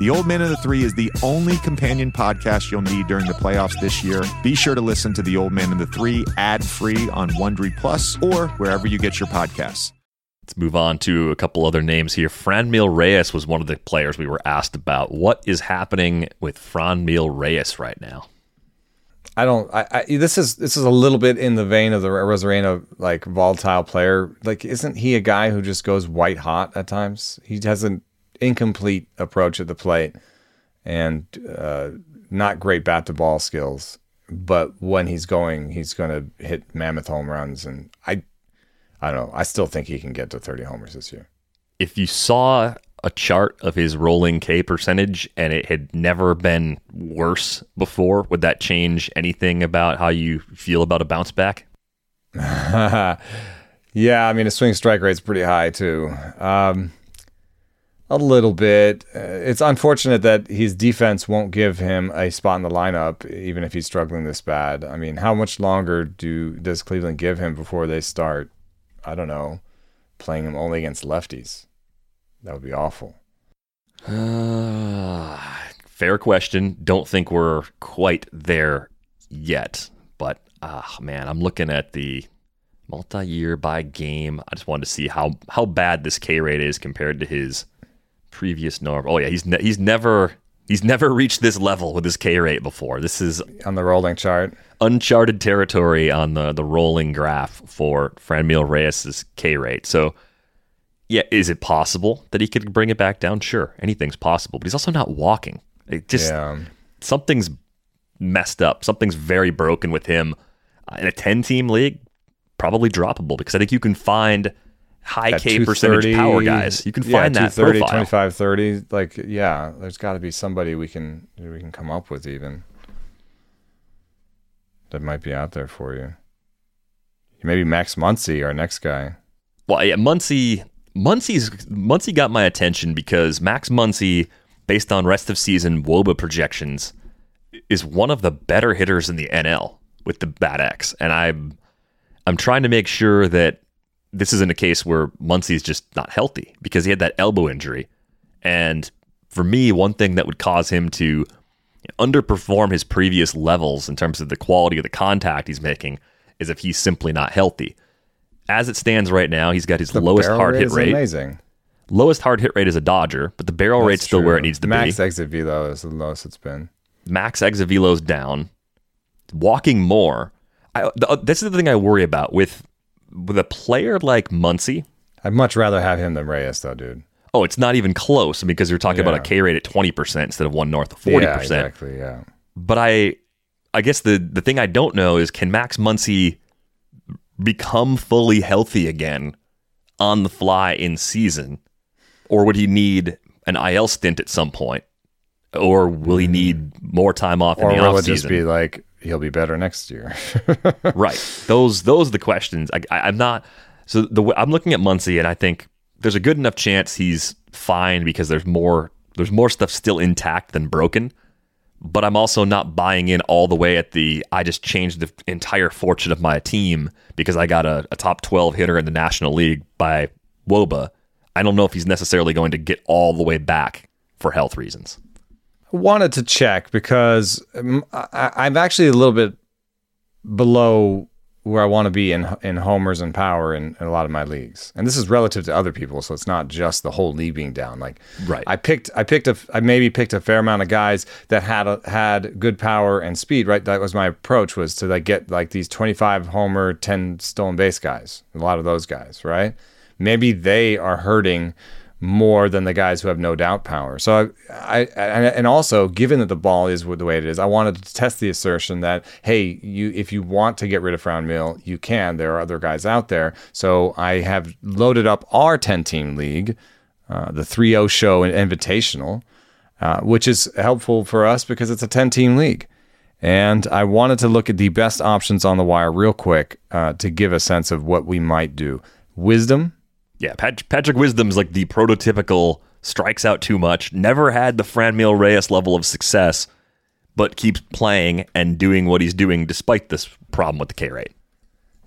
The Old Man and the Three is the only companion podcast you'll need during the playoffs this year. Be sure to listen to The Old Man and the Three ad free on Wondery Plus or wherever you get your podcasts. Let's move on to a couple other names here. Franmil Reyes was one of the players we were asked about. What is happening with Franmil Reyes right now? I don't. I, I, this is this is a little bit in the vein of the Arozarena like volatile player. Like, isn't he a guy who just goes white hot at times? He hasn't incomplete approach at the plate and uh, not great bat to ball skills. But when he's going, he's going to hit mammoth home runs. And I, I don't know. I still think he can get to 30 homers this year. If you saw a chart of his rolling K percentage and it had never been worse before, would that change anything about how you feel about a bounce back? *laughs* *laughs* yeah, I mean, his swing strike rate's pretty high too. Um, a little bit. Uh, it's unfortunate that his defense won't give him a spot in the lineup, even if he's struggling this bad. I mean, how much longer do does Cleveland give him before they start? I don't know, playing him only against lefties. That would be awful. Uh, *sighs* fair question. Don't think we're quite there yet, but ah, uh, man, I'm looking at the multi-year by game. I just wanted to see how how bad this K rate is compared to his previous norm. Oh yeah, he's ne- he's never he's never reached this level with his K rate before. This is on the rolling chart. Uncharted territory on the the rolling graph for Franmil Reyes's K rate. So yeah, is it possible that he could bring it back down? Sure, anything's possible, but he's also not walking. It just yeah. something's messed up. Something's very broken with him. In a 10 team league, probably droppable because I think you can find high K percentage power guys. You can find yeah, that 30, profile. 25, 30. Like, yeah, there's got to be somebody we can we can come up with even that might be out there for you. Maybe Max Muncy, our next guy. Well, yeah, Muncy, Muncy's Muncy got my attention because Max Muncy, based on rest of season WOBA projections, is one of the better hitters in the NL with the Bat X, and I'm I'm trying to make sure that this isn't a case where Muncy's just not healthy because he had that elbow injury, and for me, one thing that would cause him to underperform his previous levels in terms of the quality of the contact he's making is if he's simply not healthy. As it stands right now, he's got his The lowest hard rate hit rate. Amazing. Lowest hard hit rate is a Dodger, but the barrel rate's That's still where it needs to Max be. Max exit velo is the lowest it's been. Max exit velo's down. Walking more. I, the, uh, this is the thing I worry about with with a player like Muncy. I'd much rather have him than Reyes, though, dude. Oh, it's not even close because you're talking about a K rate at twenty percent instead of one north of forty Yeah, percent. exactly. Yeah. But I, I guess the the thing I don't know is can Max Muncy become fully healthy again on the fly in season, or would he need an IL stint at some point, or will he hmm. need more time off Or in the will off it just be like he'll be better next year? *laughs* right. Those those are the questions. I, I, I'm not. So the I'm looking at Muncy, and I think there's a good enough chance he's fine because there's more there's more stuff still intact than broken. But I'm also not buying in all the way at the I just changed the entire fortune of my team because I got a, a top 12 hitter in the National League by Woba. I don't know if he's necessarily going to get all the way back for health reasons. Wanted to check because um, I, I'm actually a little bit below where I want to be in in homers and power in, in a lot of my leagues, and this is relative to other people, so it's not just the whole league being down. Like, Right. I picked I picked a I maybe picked a fair amount of guys that had a, had good power and speed. Right, that was my approach was to like get like these 25 homer, 10 stolen base guys. A lot of those guys, right? Maybe they are hurting more than the guys who have no doubt power. So I, I and also given that the ball is the way it is, I wanted to test the assertion that hey, you if you want to get rid of Franmil, you can. There are other guys out there. So I have loaded up our 10 team league, uh, the 3-0 show and invitational, uh, which is helpful for us because it's a 10 team league. And I wanted to look at the best options on the wire real quick uh, to give a sense of what we might do. Wisdom, Yeah, Pat- Patrick Wisdom's like the prototypical strikes out too much, never had the Franmil Reyes level of success, but keeps playing and doing what he's doing despite this problem with the K rate.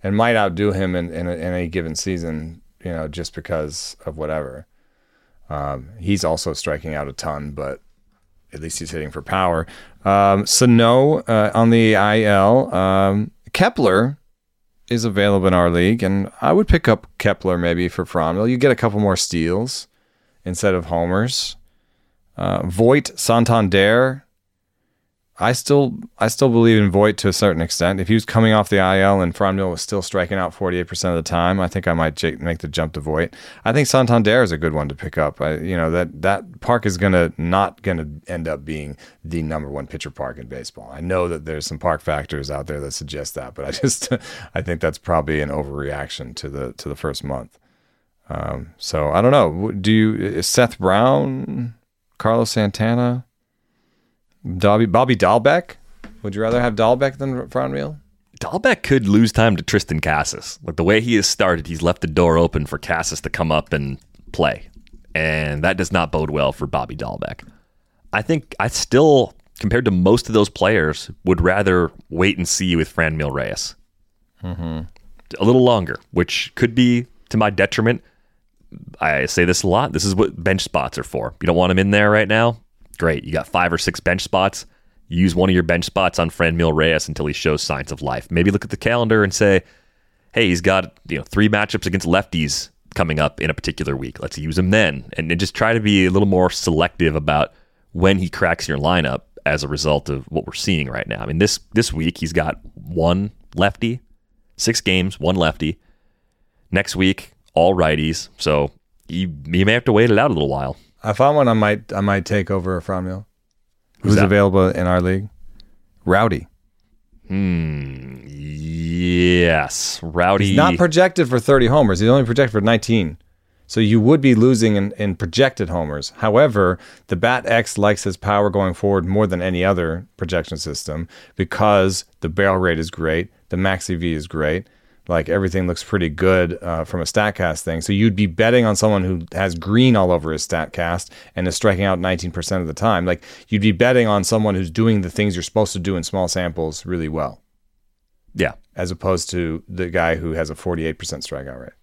and might outdo him in, in, a, in a given season, you know, just because of whatever. Um, he's also striking out a ton, but at least he's hitting for power. Um, Sano uh, on the IL. Um, Kepler is available in our league, and I would pick up Kepler maybe for Franmil. You get a couple more steals instead of homers. Uh, Voit, Santander. I still I still believe in Voit to a certain extent. If he was coming off the IL and Franmil was still striking out 48% of the time, I think I might j- make the jump to Voit. I think Santander is a good one to pick up. I, you know that that park is gonna not gonna end up being the number one pitcher park in baseball. I know that there's some park factors out there that suggest that, but I *laughs* just I think that's probably an overreaction to the to the first month. Um, so I don't know. Do you is Seth Brown, Carlos Santana? Bobby Bobby Dalbec. Would you rather have Dalbec than Franmil? Dalbec could lose time to Triston Casas. Like the way he has started, he's left the door open for Casas to come up and play. And that does not bode well for Bobby Dalbec. I think I still, compared to most of those players, would rather wait and see with Franmil Reyes. Mm-hmm. A little longer, which could be to my detriment. I say this a lot. This is what bench spots are for. You don't want him in there right now? Great. You got five or six bench spots. Use one of your bench spots on Franmil Reyes until he shows signs of life. Maybe look at the calendar and say, hey, he's got you know three matchups against lefties coming up in a particular week. Let's use him then. And, and just try to be a little more selective about when he cracks your lineup as a result of what we're seeing right now. I mean, this this week he's got one lefty, six games, one lefty. Next week, all righties. So you, you may have to wait it out a little while. I found one I might I might take over Franmil. Who's that? available in our league? Rowdy. Hmm. Yes, Rowdy. He's not projected for 30 homers. He's only projected for 19. So you would be losing in, in projected homers. However, the Bat X likes his power going forward more than any other projection system because the barrel rate is great, the max EV is great. Like everything looks pretty good uh, from a Statcast thing. So you'd be betting on someone who has green all over his Statcast and is striking out 19% of the time. Like you'd be betting on someone who's doing the things you're supposed to do in small samples really well, Yeah. as opposed to the guy who has a 48% strikeout rate.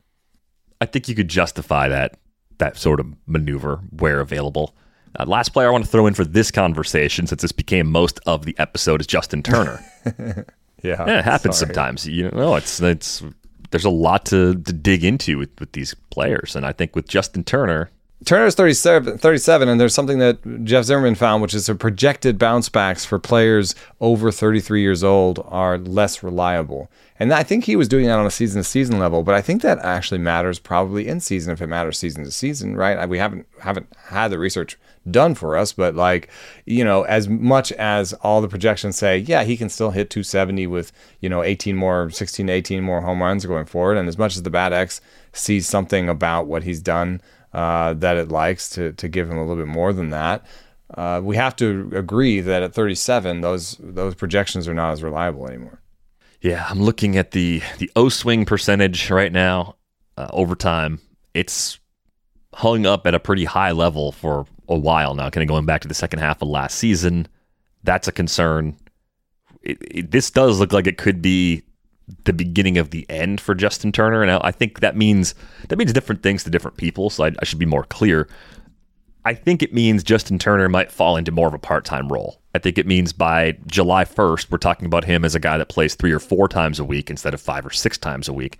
I think you could justify that that sort of maneuver where available. Uh, last player I want to throw in for this conversation, since this became most of the episode, is Justin Turner. *laughs* Yeah, yeah, it happens sorry. sometimes. You know, it's it's there's a lot to, to dig into with, with these players, and I think with Justin Turner, Turner's 37, 37, and there's something that Jeff Zimmerman found, which is the projected bounce backs for players over 33 years old are less reliable. And I think he was doing that on a season to season level, but I think that actually matters probably in season if it matters season to season, right? We haven't haven't had the research done for us, but like, you know, as much as all the projections say, yeah, he can still hit 270 with, you know, 18 more, 16 to 18 more home runs going forward, and as much as the BAT X sees something about what he's done uh, that it likes to to give him a little bit more than that. Uh, we have to agree that at 37, those those projections are not as reliable anymore. Yeah, I'm looking at the the O swing percentage right now uh, over time. It's hung up at a pretty high level for a while now. Kind of going back to the second half of last season, that's a concern. It, it, this does look like it could be the beginning of the end for Justin Turner, and I, I think that means that means different things to different people. So I, I should be more clear. I think it means Justin Turner might fall into more of a part time role. I think it means by July 1st, we're talking about him as a guy that plays three or four times a week instead of five or six times a week.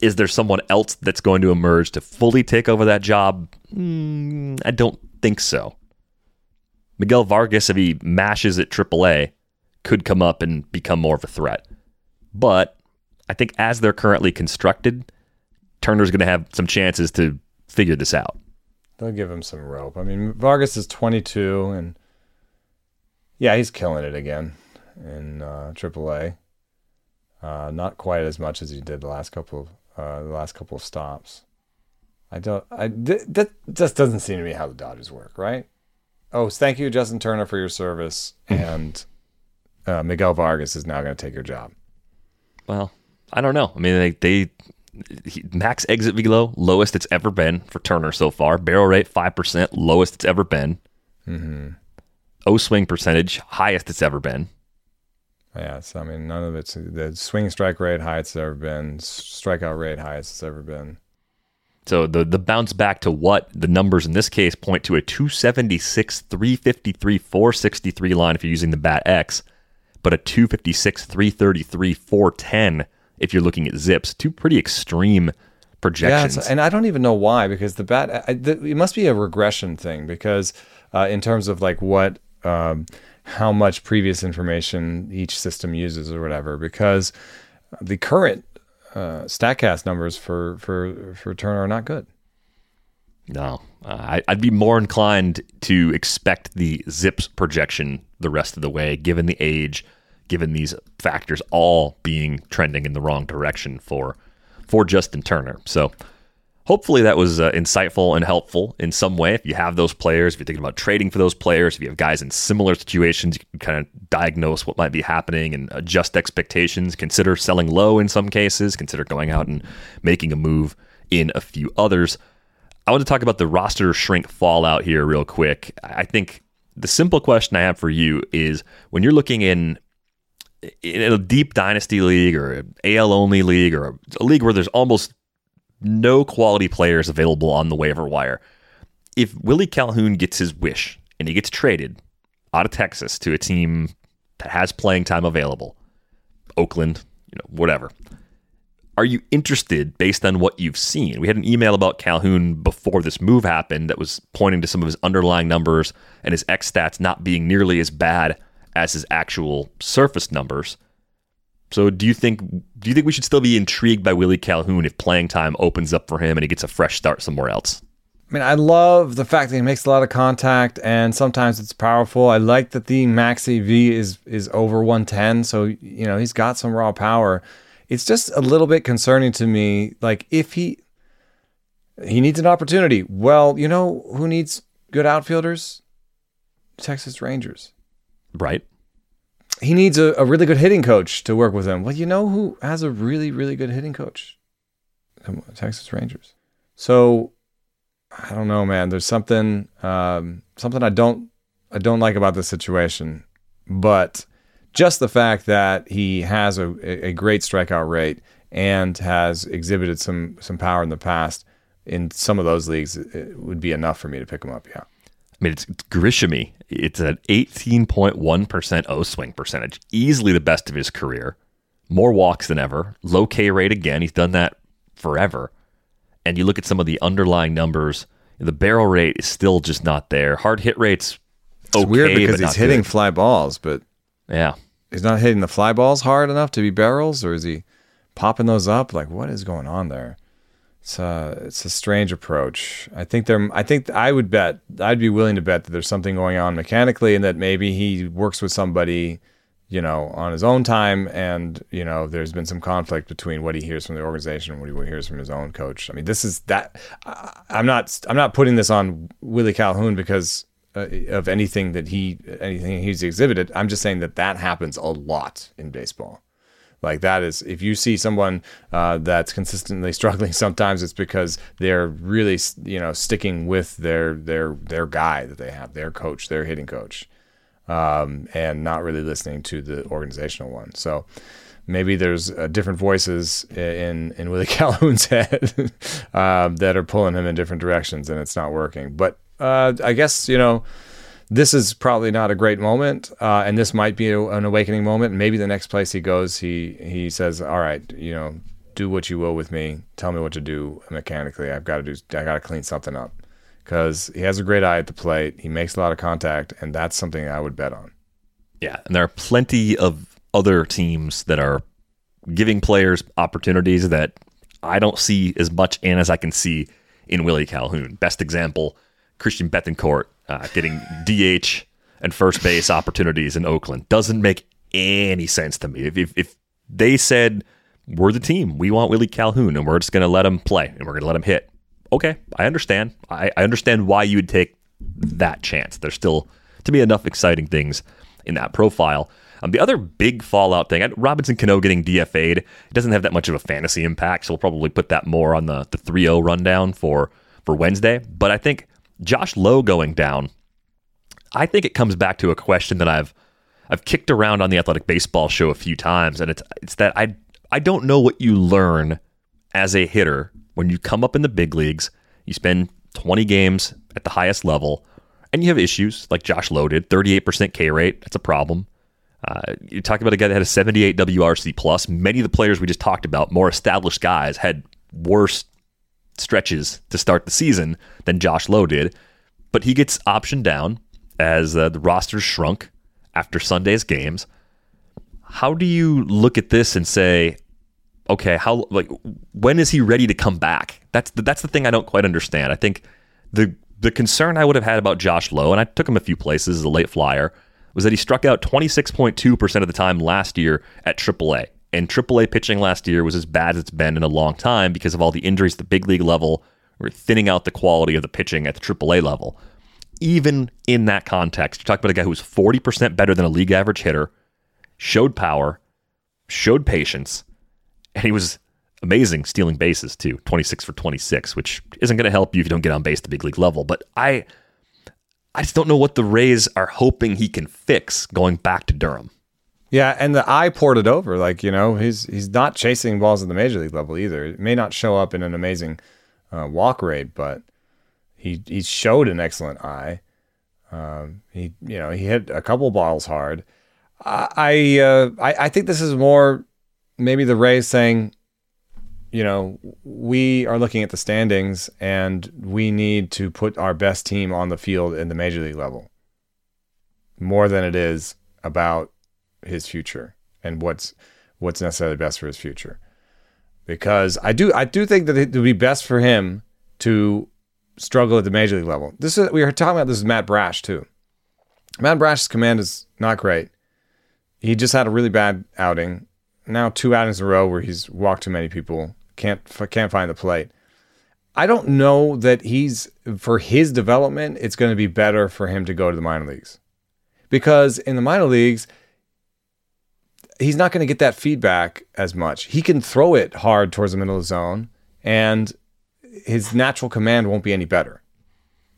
Is there someone else that's going to emerge to fully take over that job? Mm, I don't think so. Miguel Vargas, if he mashes at AAA, could come up and become more of a threat. But I think as they're currently constructed, Turner's going to have some chances to figure this out. They'll give him some rope. I mean, Vargas is 22, and yeah, he's killing it again in uh, AAA. Uh, not quite as much as he did the last couple of uh, the last couple of stops. I don't. I th- that just doesn't seem to me how the Dodgers work, right? Oh, thank you, Justin Turner, for your service, *laughs* and uh, Miguel Vargas is now going to take your job. Well, I don't know. I mean, they, they he, max exit velo lowest it's ever been for Turner so far. Barrel rate five percent, lowest it's ever been. Mm-hmm. O swing percentage highest it's ever been. Yeah, so I mean, none of it's the swing strike rate highest it's ever been, strikeout rate highest it's ever been. So the the bounce back to what the numbers in this case point to a 276, 353, 463 line if you're using the BAT X, but a 256, 333, 410 if you're looking at ZiPS. Two pretty extreme projections. it's- and I don't even know why because the bat I, the, it must be a regression thing because uh, in terms of like what um, how much previous information each system uses or whatever because the current uh, Statcast numbers for for for Turner are not good. No, uh, I, I'd be more inclined to expect the ZiPS projection the rest of the way, given the age, given these factors all being trending in the wrong direction for for Justin Turner. So hopefully that was uh, insightful and helpful in some way. If you have those players, if you're thinking about trading for those players, if you have guys in similar situations, you can kind of diagnose what might be happening and adjust expectations. Consider selling low in some cases. Consider going out and making a move in a few others. I want to talk about the roster shrink fallout here real quick. I think the simple question I have for you is when you're looking in in a deep dynasty league or AL only league or a league where there's almost no quality players available on the waiver wire. If Willie Calhoun gets his wish and he gets traded out of Texas to a team that has playing time available, Oakland, you know, whatever. Are you interested based on what you've seen? We had an email about Calhoun before this move happened that was pointing to some of his underlying numbers and his X stats not being nearly as bad as his actual surface numbers. So do you think do you think we should still be intrigued by Willie Calhoun if playing time opens up for him and he gets a fresh start somewhere else? I mean, I love the fact that he makes a lot of contact and sometimes it's powerful. I like that the max EV is is over 110, so you know he's got some raw power. It's just a little bit concerning to me. Like if he he needs an opportunity. Well, you know who needs good outfielders? Texas Rangers. Right? he needs a, a really good hitting coach to work with him. Well, you know who has a really, really good hitting coach? Texas Rangers. So I don't know, man. There's something um, something I don't I don't like about this situation, but just the fact that he has a, a great strikeout rate and has exhibited some some power in the past in some of those leagues would be enough for me to pick him up. Yeah. I mean, it's, it's Grishamy. It's an 18.1% O swing percentage, easily the best of his career. More walks than ever. Low K rate again. He's done that forever. And you look at some of the underlying numbers, the barrel rate is still just not there. Hard hit rates, okay, It's weird because he's hitting good. fly balls, but Yeah. he's not hitting the fly balls hard enough to be barrels, or is he popping those up? Like, what is going on there? It's a it's a strange approach. I think there. I think I would bet. I'd be willing to bet that there's something going on mechanically, and that maybe he works with somebody, you know, on his own time, and you know, there's been some conflict between what he hears from the organization and what he hears from his own coach. I mean, this is that. I, I'm not. I'm not putting this on Willie Calhoun because uh, of anything that he anything he's exhibited. I'm just saying that that happens a lot in baseball. Like that is, if you see someone uh, that's consistently *laughs* struggling, sometimes it's because they're really, you know, sticking with their their their guy that they have, their coach, their hitting coach, um, and not really listening to the organizational one. So maybe there's uh, different voices in in *laughs* Willie Calhoun's head *laughs* um, that are pulling him in different directions, and it's not working. But uh, I guess you know this is probably not a great moment, uh, and this might be a, an awakening moment. Maybe the next place he goes, he he says, "All right, you know, do what you will with me. Tell me what to do mechanically. I've got to do. I got to clean something up." Because he has a great eye at the plate, he makes a lot of contact, and that's something I would bet on. Yeah, and there are plenty of other teams that are giving players opportunities that I don't see as much in as I can see in Willie Calhoun. Best example, Christian Bethancourt uh, getting DH and first base opportunities in Oakland doesn't make any sense to me. If, if, if they said we're the team, we want Willie Calhoun, and we're just going to let him play and we're going to let him hit, okay, I understand. I, I understand why you would take that chance. There's still, to me, enough exciting things in that profile. Um, the other big fallout thing, Robinson Cano getting DFA'd, it doesn't have that much of a fantasy impact, so we'll probably put that more on the the 3-0 rundown for for Wednesday. But I think Josh Lowe going down, I think it comes back to a question that I've I've kicked around on the Athletic Baseball show a few times, and it's it's that I I don't know what you learn as a hitter when you come up in the big leagues. You spend 20 games at the highest level, and you have issues like Josh Lowe did, 38% K rate. That's a problem. Uh, you talk about a guy that had a 78 WRC plus. Many of the players we just talked about, more established guys, had worse stretches to start the season than Josh Lowe did. But he gets optioned down as uh, the roster shrunk after Sunday's games. How do you look at this and say, okay, how like when is he ready to come back? That's the, that's the thing I don't quite understand. I think the the concern I would have had about Josh Lowe, and I took him a few places as a late flyer, was that he struck out 26.2% of the time last year at AAA. And AAA pitching last year was as bad as it's been in a long time because of all the injuries at the big league level. We're thinning out the quality of the pitching at the AAA level. Even in that context, you talk about a guy who was 40% better than a league average hitter, showed power, showed patience, and he was amazing stealing bases too 26 for 26 which isn't going to help you if you don't get on base at the big league level but i i just don't know what the rays are hoping he can fix going back to durham Yeah, and the eye poured it over. Like you know, he's he's not chasing balls at the major league level either. It may not show up in an amazing uh, walk rate, but he he showed an excellent eye. Um, he you know he hit a couple balls hard. I I, uh, I I think this is more maybe the Rays saying, you know, we are looking at the standings and we need to put our best team on the field in the major league level more than it is about his future and what's what's necessarily best for his future. Because I do I do think that it would be best for him to struggle at the major league level. This is we were talking about this is Matt Brash too. Matt Brash's command is not great. He just had a really bad outing. Now two outings in a row where he's walked too many people. Can't can't find the plate. I don't know that he's for his development. It's going to be better for him to go to the minor leagues because in the minor leagues, he's not going to get that feedback as much. He can throw it hard towards the middle of the zone, and his natural command won't be any better.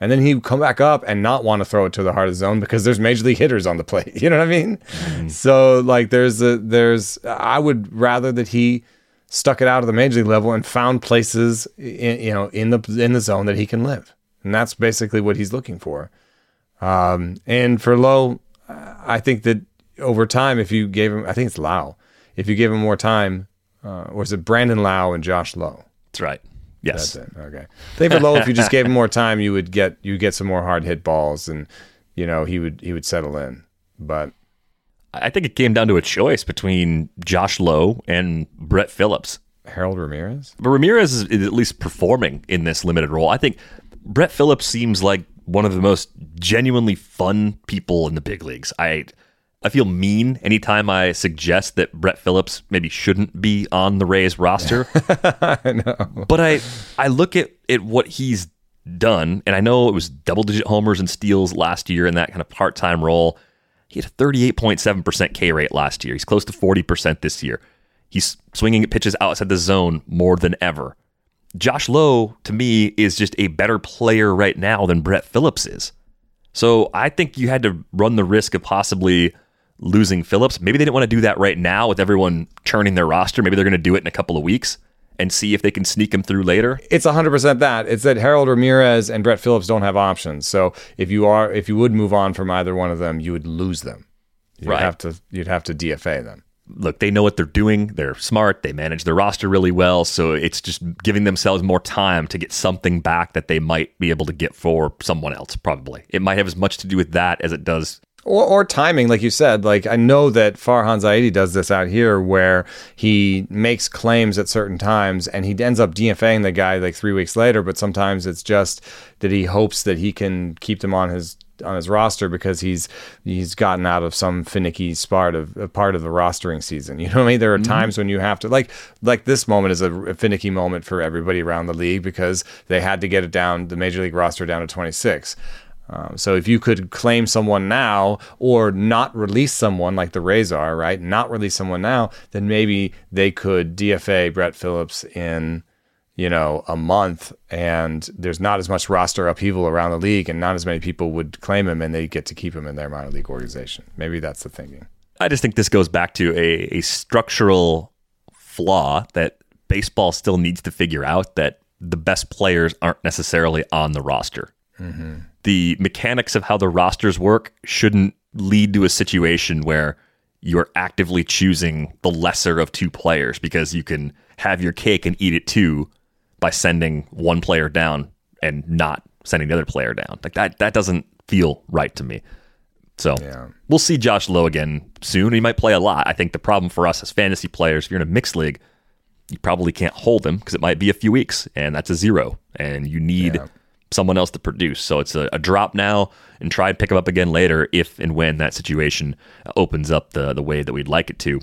And then he'd come back up and not want to throw it to the heart of the zone because there's major league hitters on the plate. *laughs* You know what I mean? So like there's a there's I would rather that he stuck it out of the major league level and found places in, you know in the in the zone that he can live. And that's basically what he's looking for. Um, and for Lowe, I think that over time, if you gave him, I think it's Lau, if you gave him more time, uh, or is it Brandon Lau and Josh Lowe? That's right. Yes. That's it. Okay. I think for Lowe, if you just gave him more time, you would get you get some more hard hit balls, and you know he would he would settle in. But I think it came down to a choice between Josh Lowe and Brett Phillips. Harold Ramirez, But Ramirez is, is at least performing in this limited role. I think Brett Phillips seems like one of the most genuinely fun people in the big leagues. I I feel mean anytime I suggest that Brett Phillips maybe shouldn't be on the Rays roster. *laughs* I know. But I I look at, at what he's done, and I know it was double digit homers and steals last year in that kind of part time role. He had a 38.7% K rate last year. He's close to 40% this year. He's swinging at pitches outside the zone more than ever. Josh Lowe, to me, is just a better player right now than Brett Phillips is. So I think you had to run the risk of possibly losing Phillips. Maybe they didn't want to do that right now with everyone churning their roster. Maybe they're going to do it in a couple of weeks and see if they can sneak him through later. It's 100% that. It's that Harold Ramirez and Brett Phillips don't have options. So if you are if you would move on from either one of them, you would lose them. You'd Right. have to you'd have to DFA them. look, they know what they're doing. They're smart. They manage their roster really well. So it's just giving themselves more time to get something back that they might be able to get for someone else, probably. It might have as much to do with that as it does. Or, or timing, like you said. Like I know that Farhan Zaidi does this out here, where he makes claims at certain times, and he ends up DFAing the guy like three weeks later. But sometimes it's just that he hopes that he can keep them on his on his roster because he's he's gotten out of some finicky part of a part of the rostering season. You know what I mean? There are mm-hmm. times when you have to like like this moment is a, a finicky moment for everybody around the league because they had to get it down the major league roster down to 26. Um, so if you could claim someone now or not release someone like the Rays are, right? Not release someone now, then maybe they could DFA Brett Phillips in, you know, a month and there's not as much roster upheaval around the league and not as many people would claim him and they get to keep him in their minor league organization. Maybe that's the thinking. I just think this goes back to a, a structural flaw that baseball still needs to figure out that the best players aren't necessarily on the roster. The mechanics of how the rosters work shouldn't lead to a situation where you're actively choosing the lesser of two players because you can have your cake and eat it too by sending one player down and not sending the other player down. Like that that doesn't feel right to me. So Yeah. we'll see Josh Lowe again soon. He might play a lot. I think the problem for us as fantasy players, if you're in a mixed league, you probably can't hold him because it might be a few weeks, and that's a zero. And you need Yeah. Someone else to produce. So it's a, a drop now, and try and pick them up again later if and when that situation opens up the the way that we'd like it to.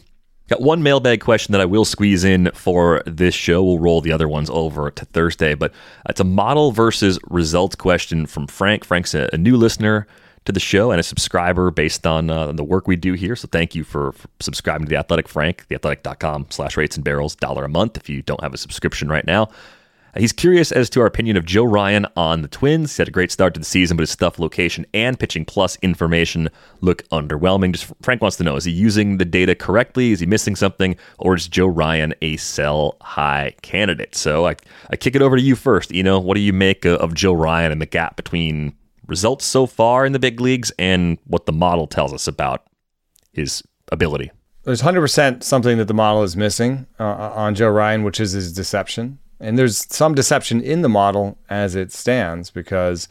Got one mailbag question that I will squeeze in for this show. We'll roll the other ones over to Thursday, but it's a model versus results question from Frank. Frank's a, a new listener to the show and a subscriber based on uh, the work we do here. So thank you for, for subscribing to The Athletic, Frank. TheAthletic.com slash rates and barrels, dollar a month if you don't have a subscription right now. He's curious as to our opinion of Joe Ryan on the Twins. He had a great start to the season, but his stuff, location, and pitching plus information look underwhelming. Just Frank wants to know: Is he using the data correctly? Is he missing something, or is Joe Ryan a sell high candidate? So I, I kick it over to you first. You know, what do you make of, of Joe Ryan and the gap between results so far in the big leagues and what the model tells us about his ability? there's 100% something that the model is missing uh, on Joe Ryan, which is his deception. And there's some deception in the model as it stands because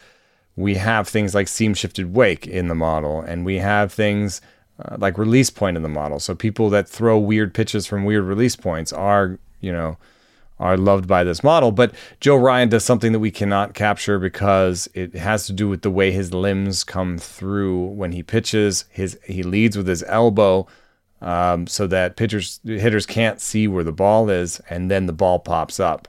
we have things like seam shifted wake in the model, and we have things uh, like release point in the model. So people that throw weird pitches from weird release points are, you know, are loved by this model. But Joe Ryan does something that we cannot capture because it has to do with the way his limbs come through when he pitches. His he leads with his elbow, um, so that pitchers hitters can't see where the ball is, and then the ball pops up.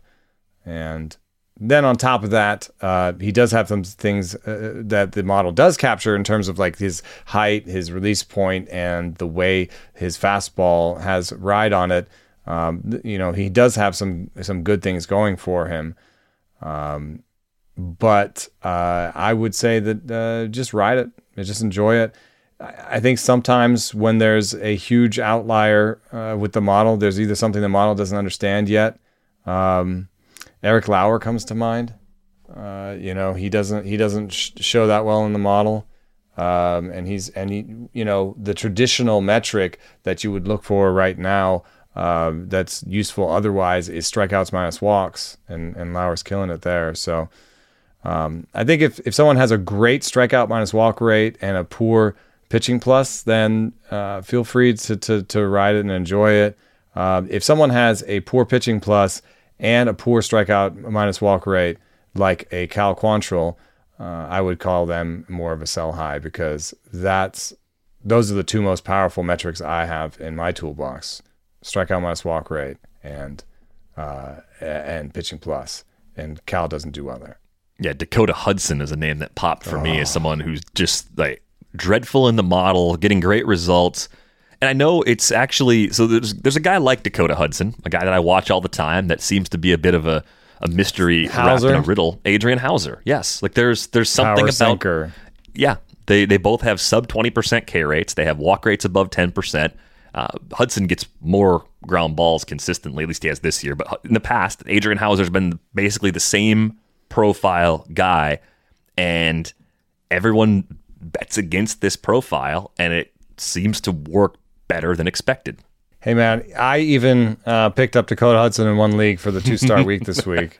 And then on top of that, uh, he does have some things uh, that the model does capture in terms of like his height, his release point, and the way his fastball has ride on it. Um, you know, he does have some some good things going for him. Um, but uh, I would say that uh, just ride it, just enjoy it. I think sometimes when there's a huge outlier uh, with the model, there's either something the model doesn't understand yet. Um, Eric Lauer comes to mind. Uh, you know, he doesn't he doesn't sh- show that well in the model, um, and he's and he you know the traditional metric that you would look for right now uh, that's useful otherwise is strikeouts minus walks, and and Lauer's killing it there. So um, I think if if someone has a great strikeout minus walk rate and a poor pitching plus, then uh, feel free to, to to ride it and enjoy it. Uh, if someone has a poor pitching plus and a poor strikeout minus walk rate like a Cal Quantrill, uh, I would call them more of a sell high because that's those are the two most powerful metrics I have in my toolbox: strikeout minus walk rate and uh, and pitching plus. And Cal doesn't do well there. Yeah, Dakota Hudson is a name that popped for oh. me as someone who's just like dreadful in the model, getting great results and I know it's actually so there's there's a guy like Dakota Hudson, a guy that I watch all the time that seems to be a bit of a, a mystery wrapped in a riddle. Adrian Houser. Yes. Like there's there's something Power about sinker. Yeah. They they both have sub 20% K rates. They have walk rates above 10%. Uh, Hudson gets more ground balls consistently, at least he has this year. But in the past, Adrian Houser's been basically the same profile guy, and everyone bets against this profile, and it seems to work better than expected. Hey man, I even uh, picked up Dakota Hudson in one league for the two star *laughs* week this week.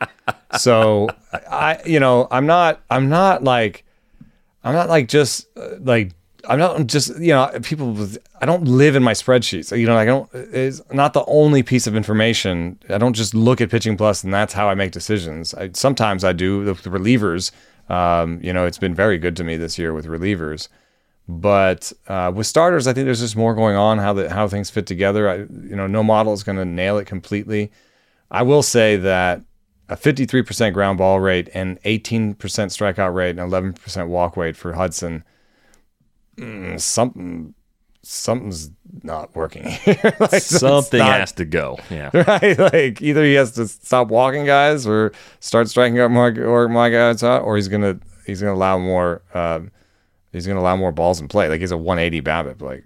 So I, you know, I'm not, I'm not like, I'm not like just uh, like, I'm not just, you know, people. I don't live in my spreadsheets. You know, I don't. It's not the only piece of information. I don't just look at pitching plus and that's how I make decisions. I, sometimes I do the, the relievers. Um, you know, it's been very good to me this year with relievers. But uh, with starters, I think there's just more going on how the how things fit together. I, you know, no model is going to nail it completely. I will say that a 53% ground ball rate and 18% strikeout rate and 11% walk rate for Hudson. Mm, something something's not working *laughs* *laughs* like, something not, has to go yeah *laughs* right like either he has to stop walking guys or start striking out more or my guys out or he's gonna he's gonna allow more um, He's going to allow more balls in play. Like he's a 180 BABIP. Like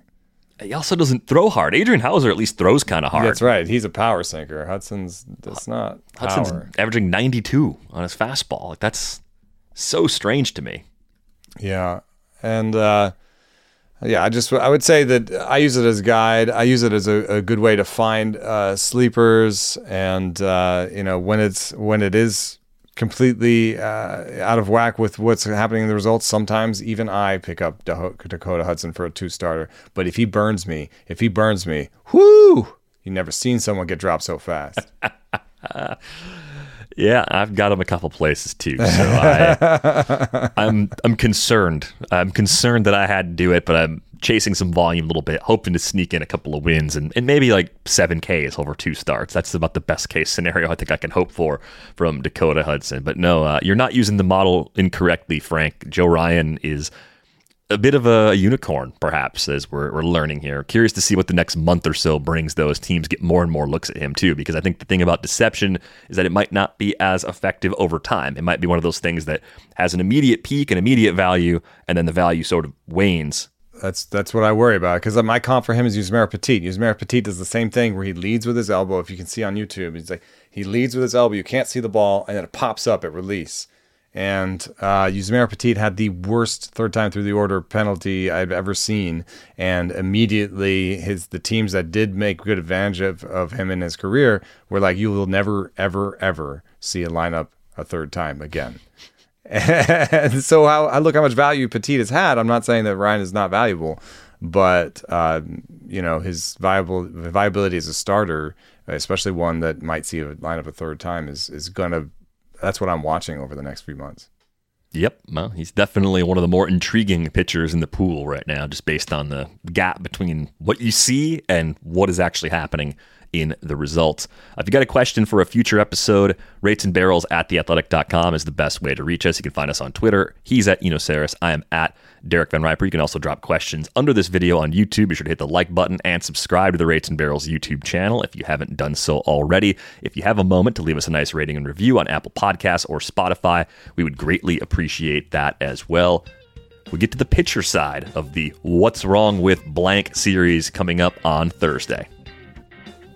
he also doesn't throw hard. Adrian Houser at least throws kind of hard. That's right. He's a power sinker. Hudson's that's not power. Hudson's averaging 92 on his fastball. Like that's so strange to me. Yeah, and uh, yeah, I just I would say that I use it as a guide. I use it as a, a good way to find uh, sleepers, and uh, you know when it's when it is completely uh, out of whack with what's happening in the results. Sometimes even I pick up Dakota Hudson for a two starter. But if he burns me, if he burns me, whoo! You never seen someone get dropped so fast. *laughs* yeah, I've got him a couple places too. So I, *laughs* I'm I'm concerned. I'm concerned that I had to do it, but I'm chasing some volume a little bit, hoping to sneak in a couple of wins and, and maybe like seven Ks over two starts. That's about the best case scenario I think I can hope for from Dakota Hudson. But no, uh, you're not using the model incorrectly, Frank. Joe Ryan is a bit of a unicorn, perhaps, as we're, we're learning here. Curious to see what the next month or so brings, though, as teams get more and more looks at him, too, because I think the thing about deception is that it might not be as effective over time. It might be one of those things that has an immediate peak, and immediate value, and then the value sort of wanes that's that's what I worry about because my comp for him is Yusmeiro Petit. Yusmeiro Petit does the same thing where he leads with his elbow. If you can see on YouTube, he's like he leads with his elbow. You can't see the ball, and then it pops up at release. And uh, Yusmeiro Petit had the worst third time through the order penalty I've ever seen. And immediately, his the teams that did make good advantage of, of him in his career were like, "You will never, ever, ever see a lineup a third time again." And *laughs* so how I look how much value Petit has had. I'm not saying that Ryan is not valuable, but uh, you know his viable viability as a starter, especially one that might see a lineup a third time, is is gonna. That's what I'm watching over the next few months. Yep, well, he's definitely one of the more intriguing pitchers in the pool right now, just based on the gap between what you see and what is actually happening in the results. If you got a question for a future episode, rates and barrels at theathletic.com is the best way to reach us. You can find us on Twitter. He's at Enosaris. I am at Derek Van Riper. You can also drop questions under this video on YouTube. Be sure to hit the like button and subscribe to the Rates and Barrels YouTube channel if you haven't done so already. If you have a moment to leave us a nice rating and review on Apple Podcasts or Spotify, we would greatly appreciate that as well. We get to the pitcher side of the What's Wrong with Blank series coming up on Thursday.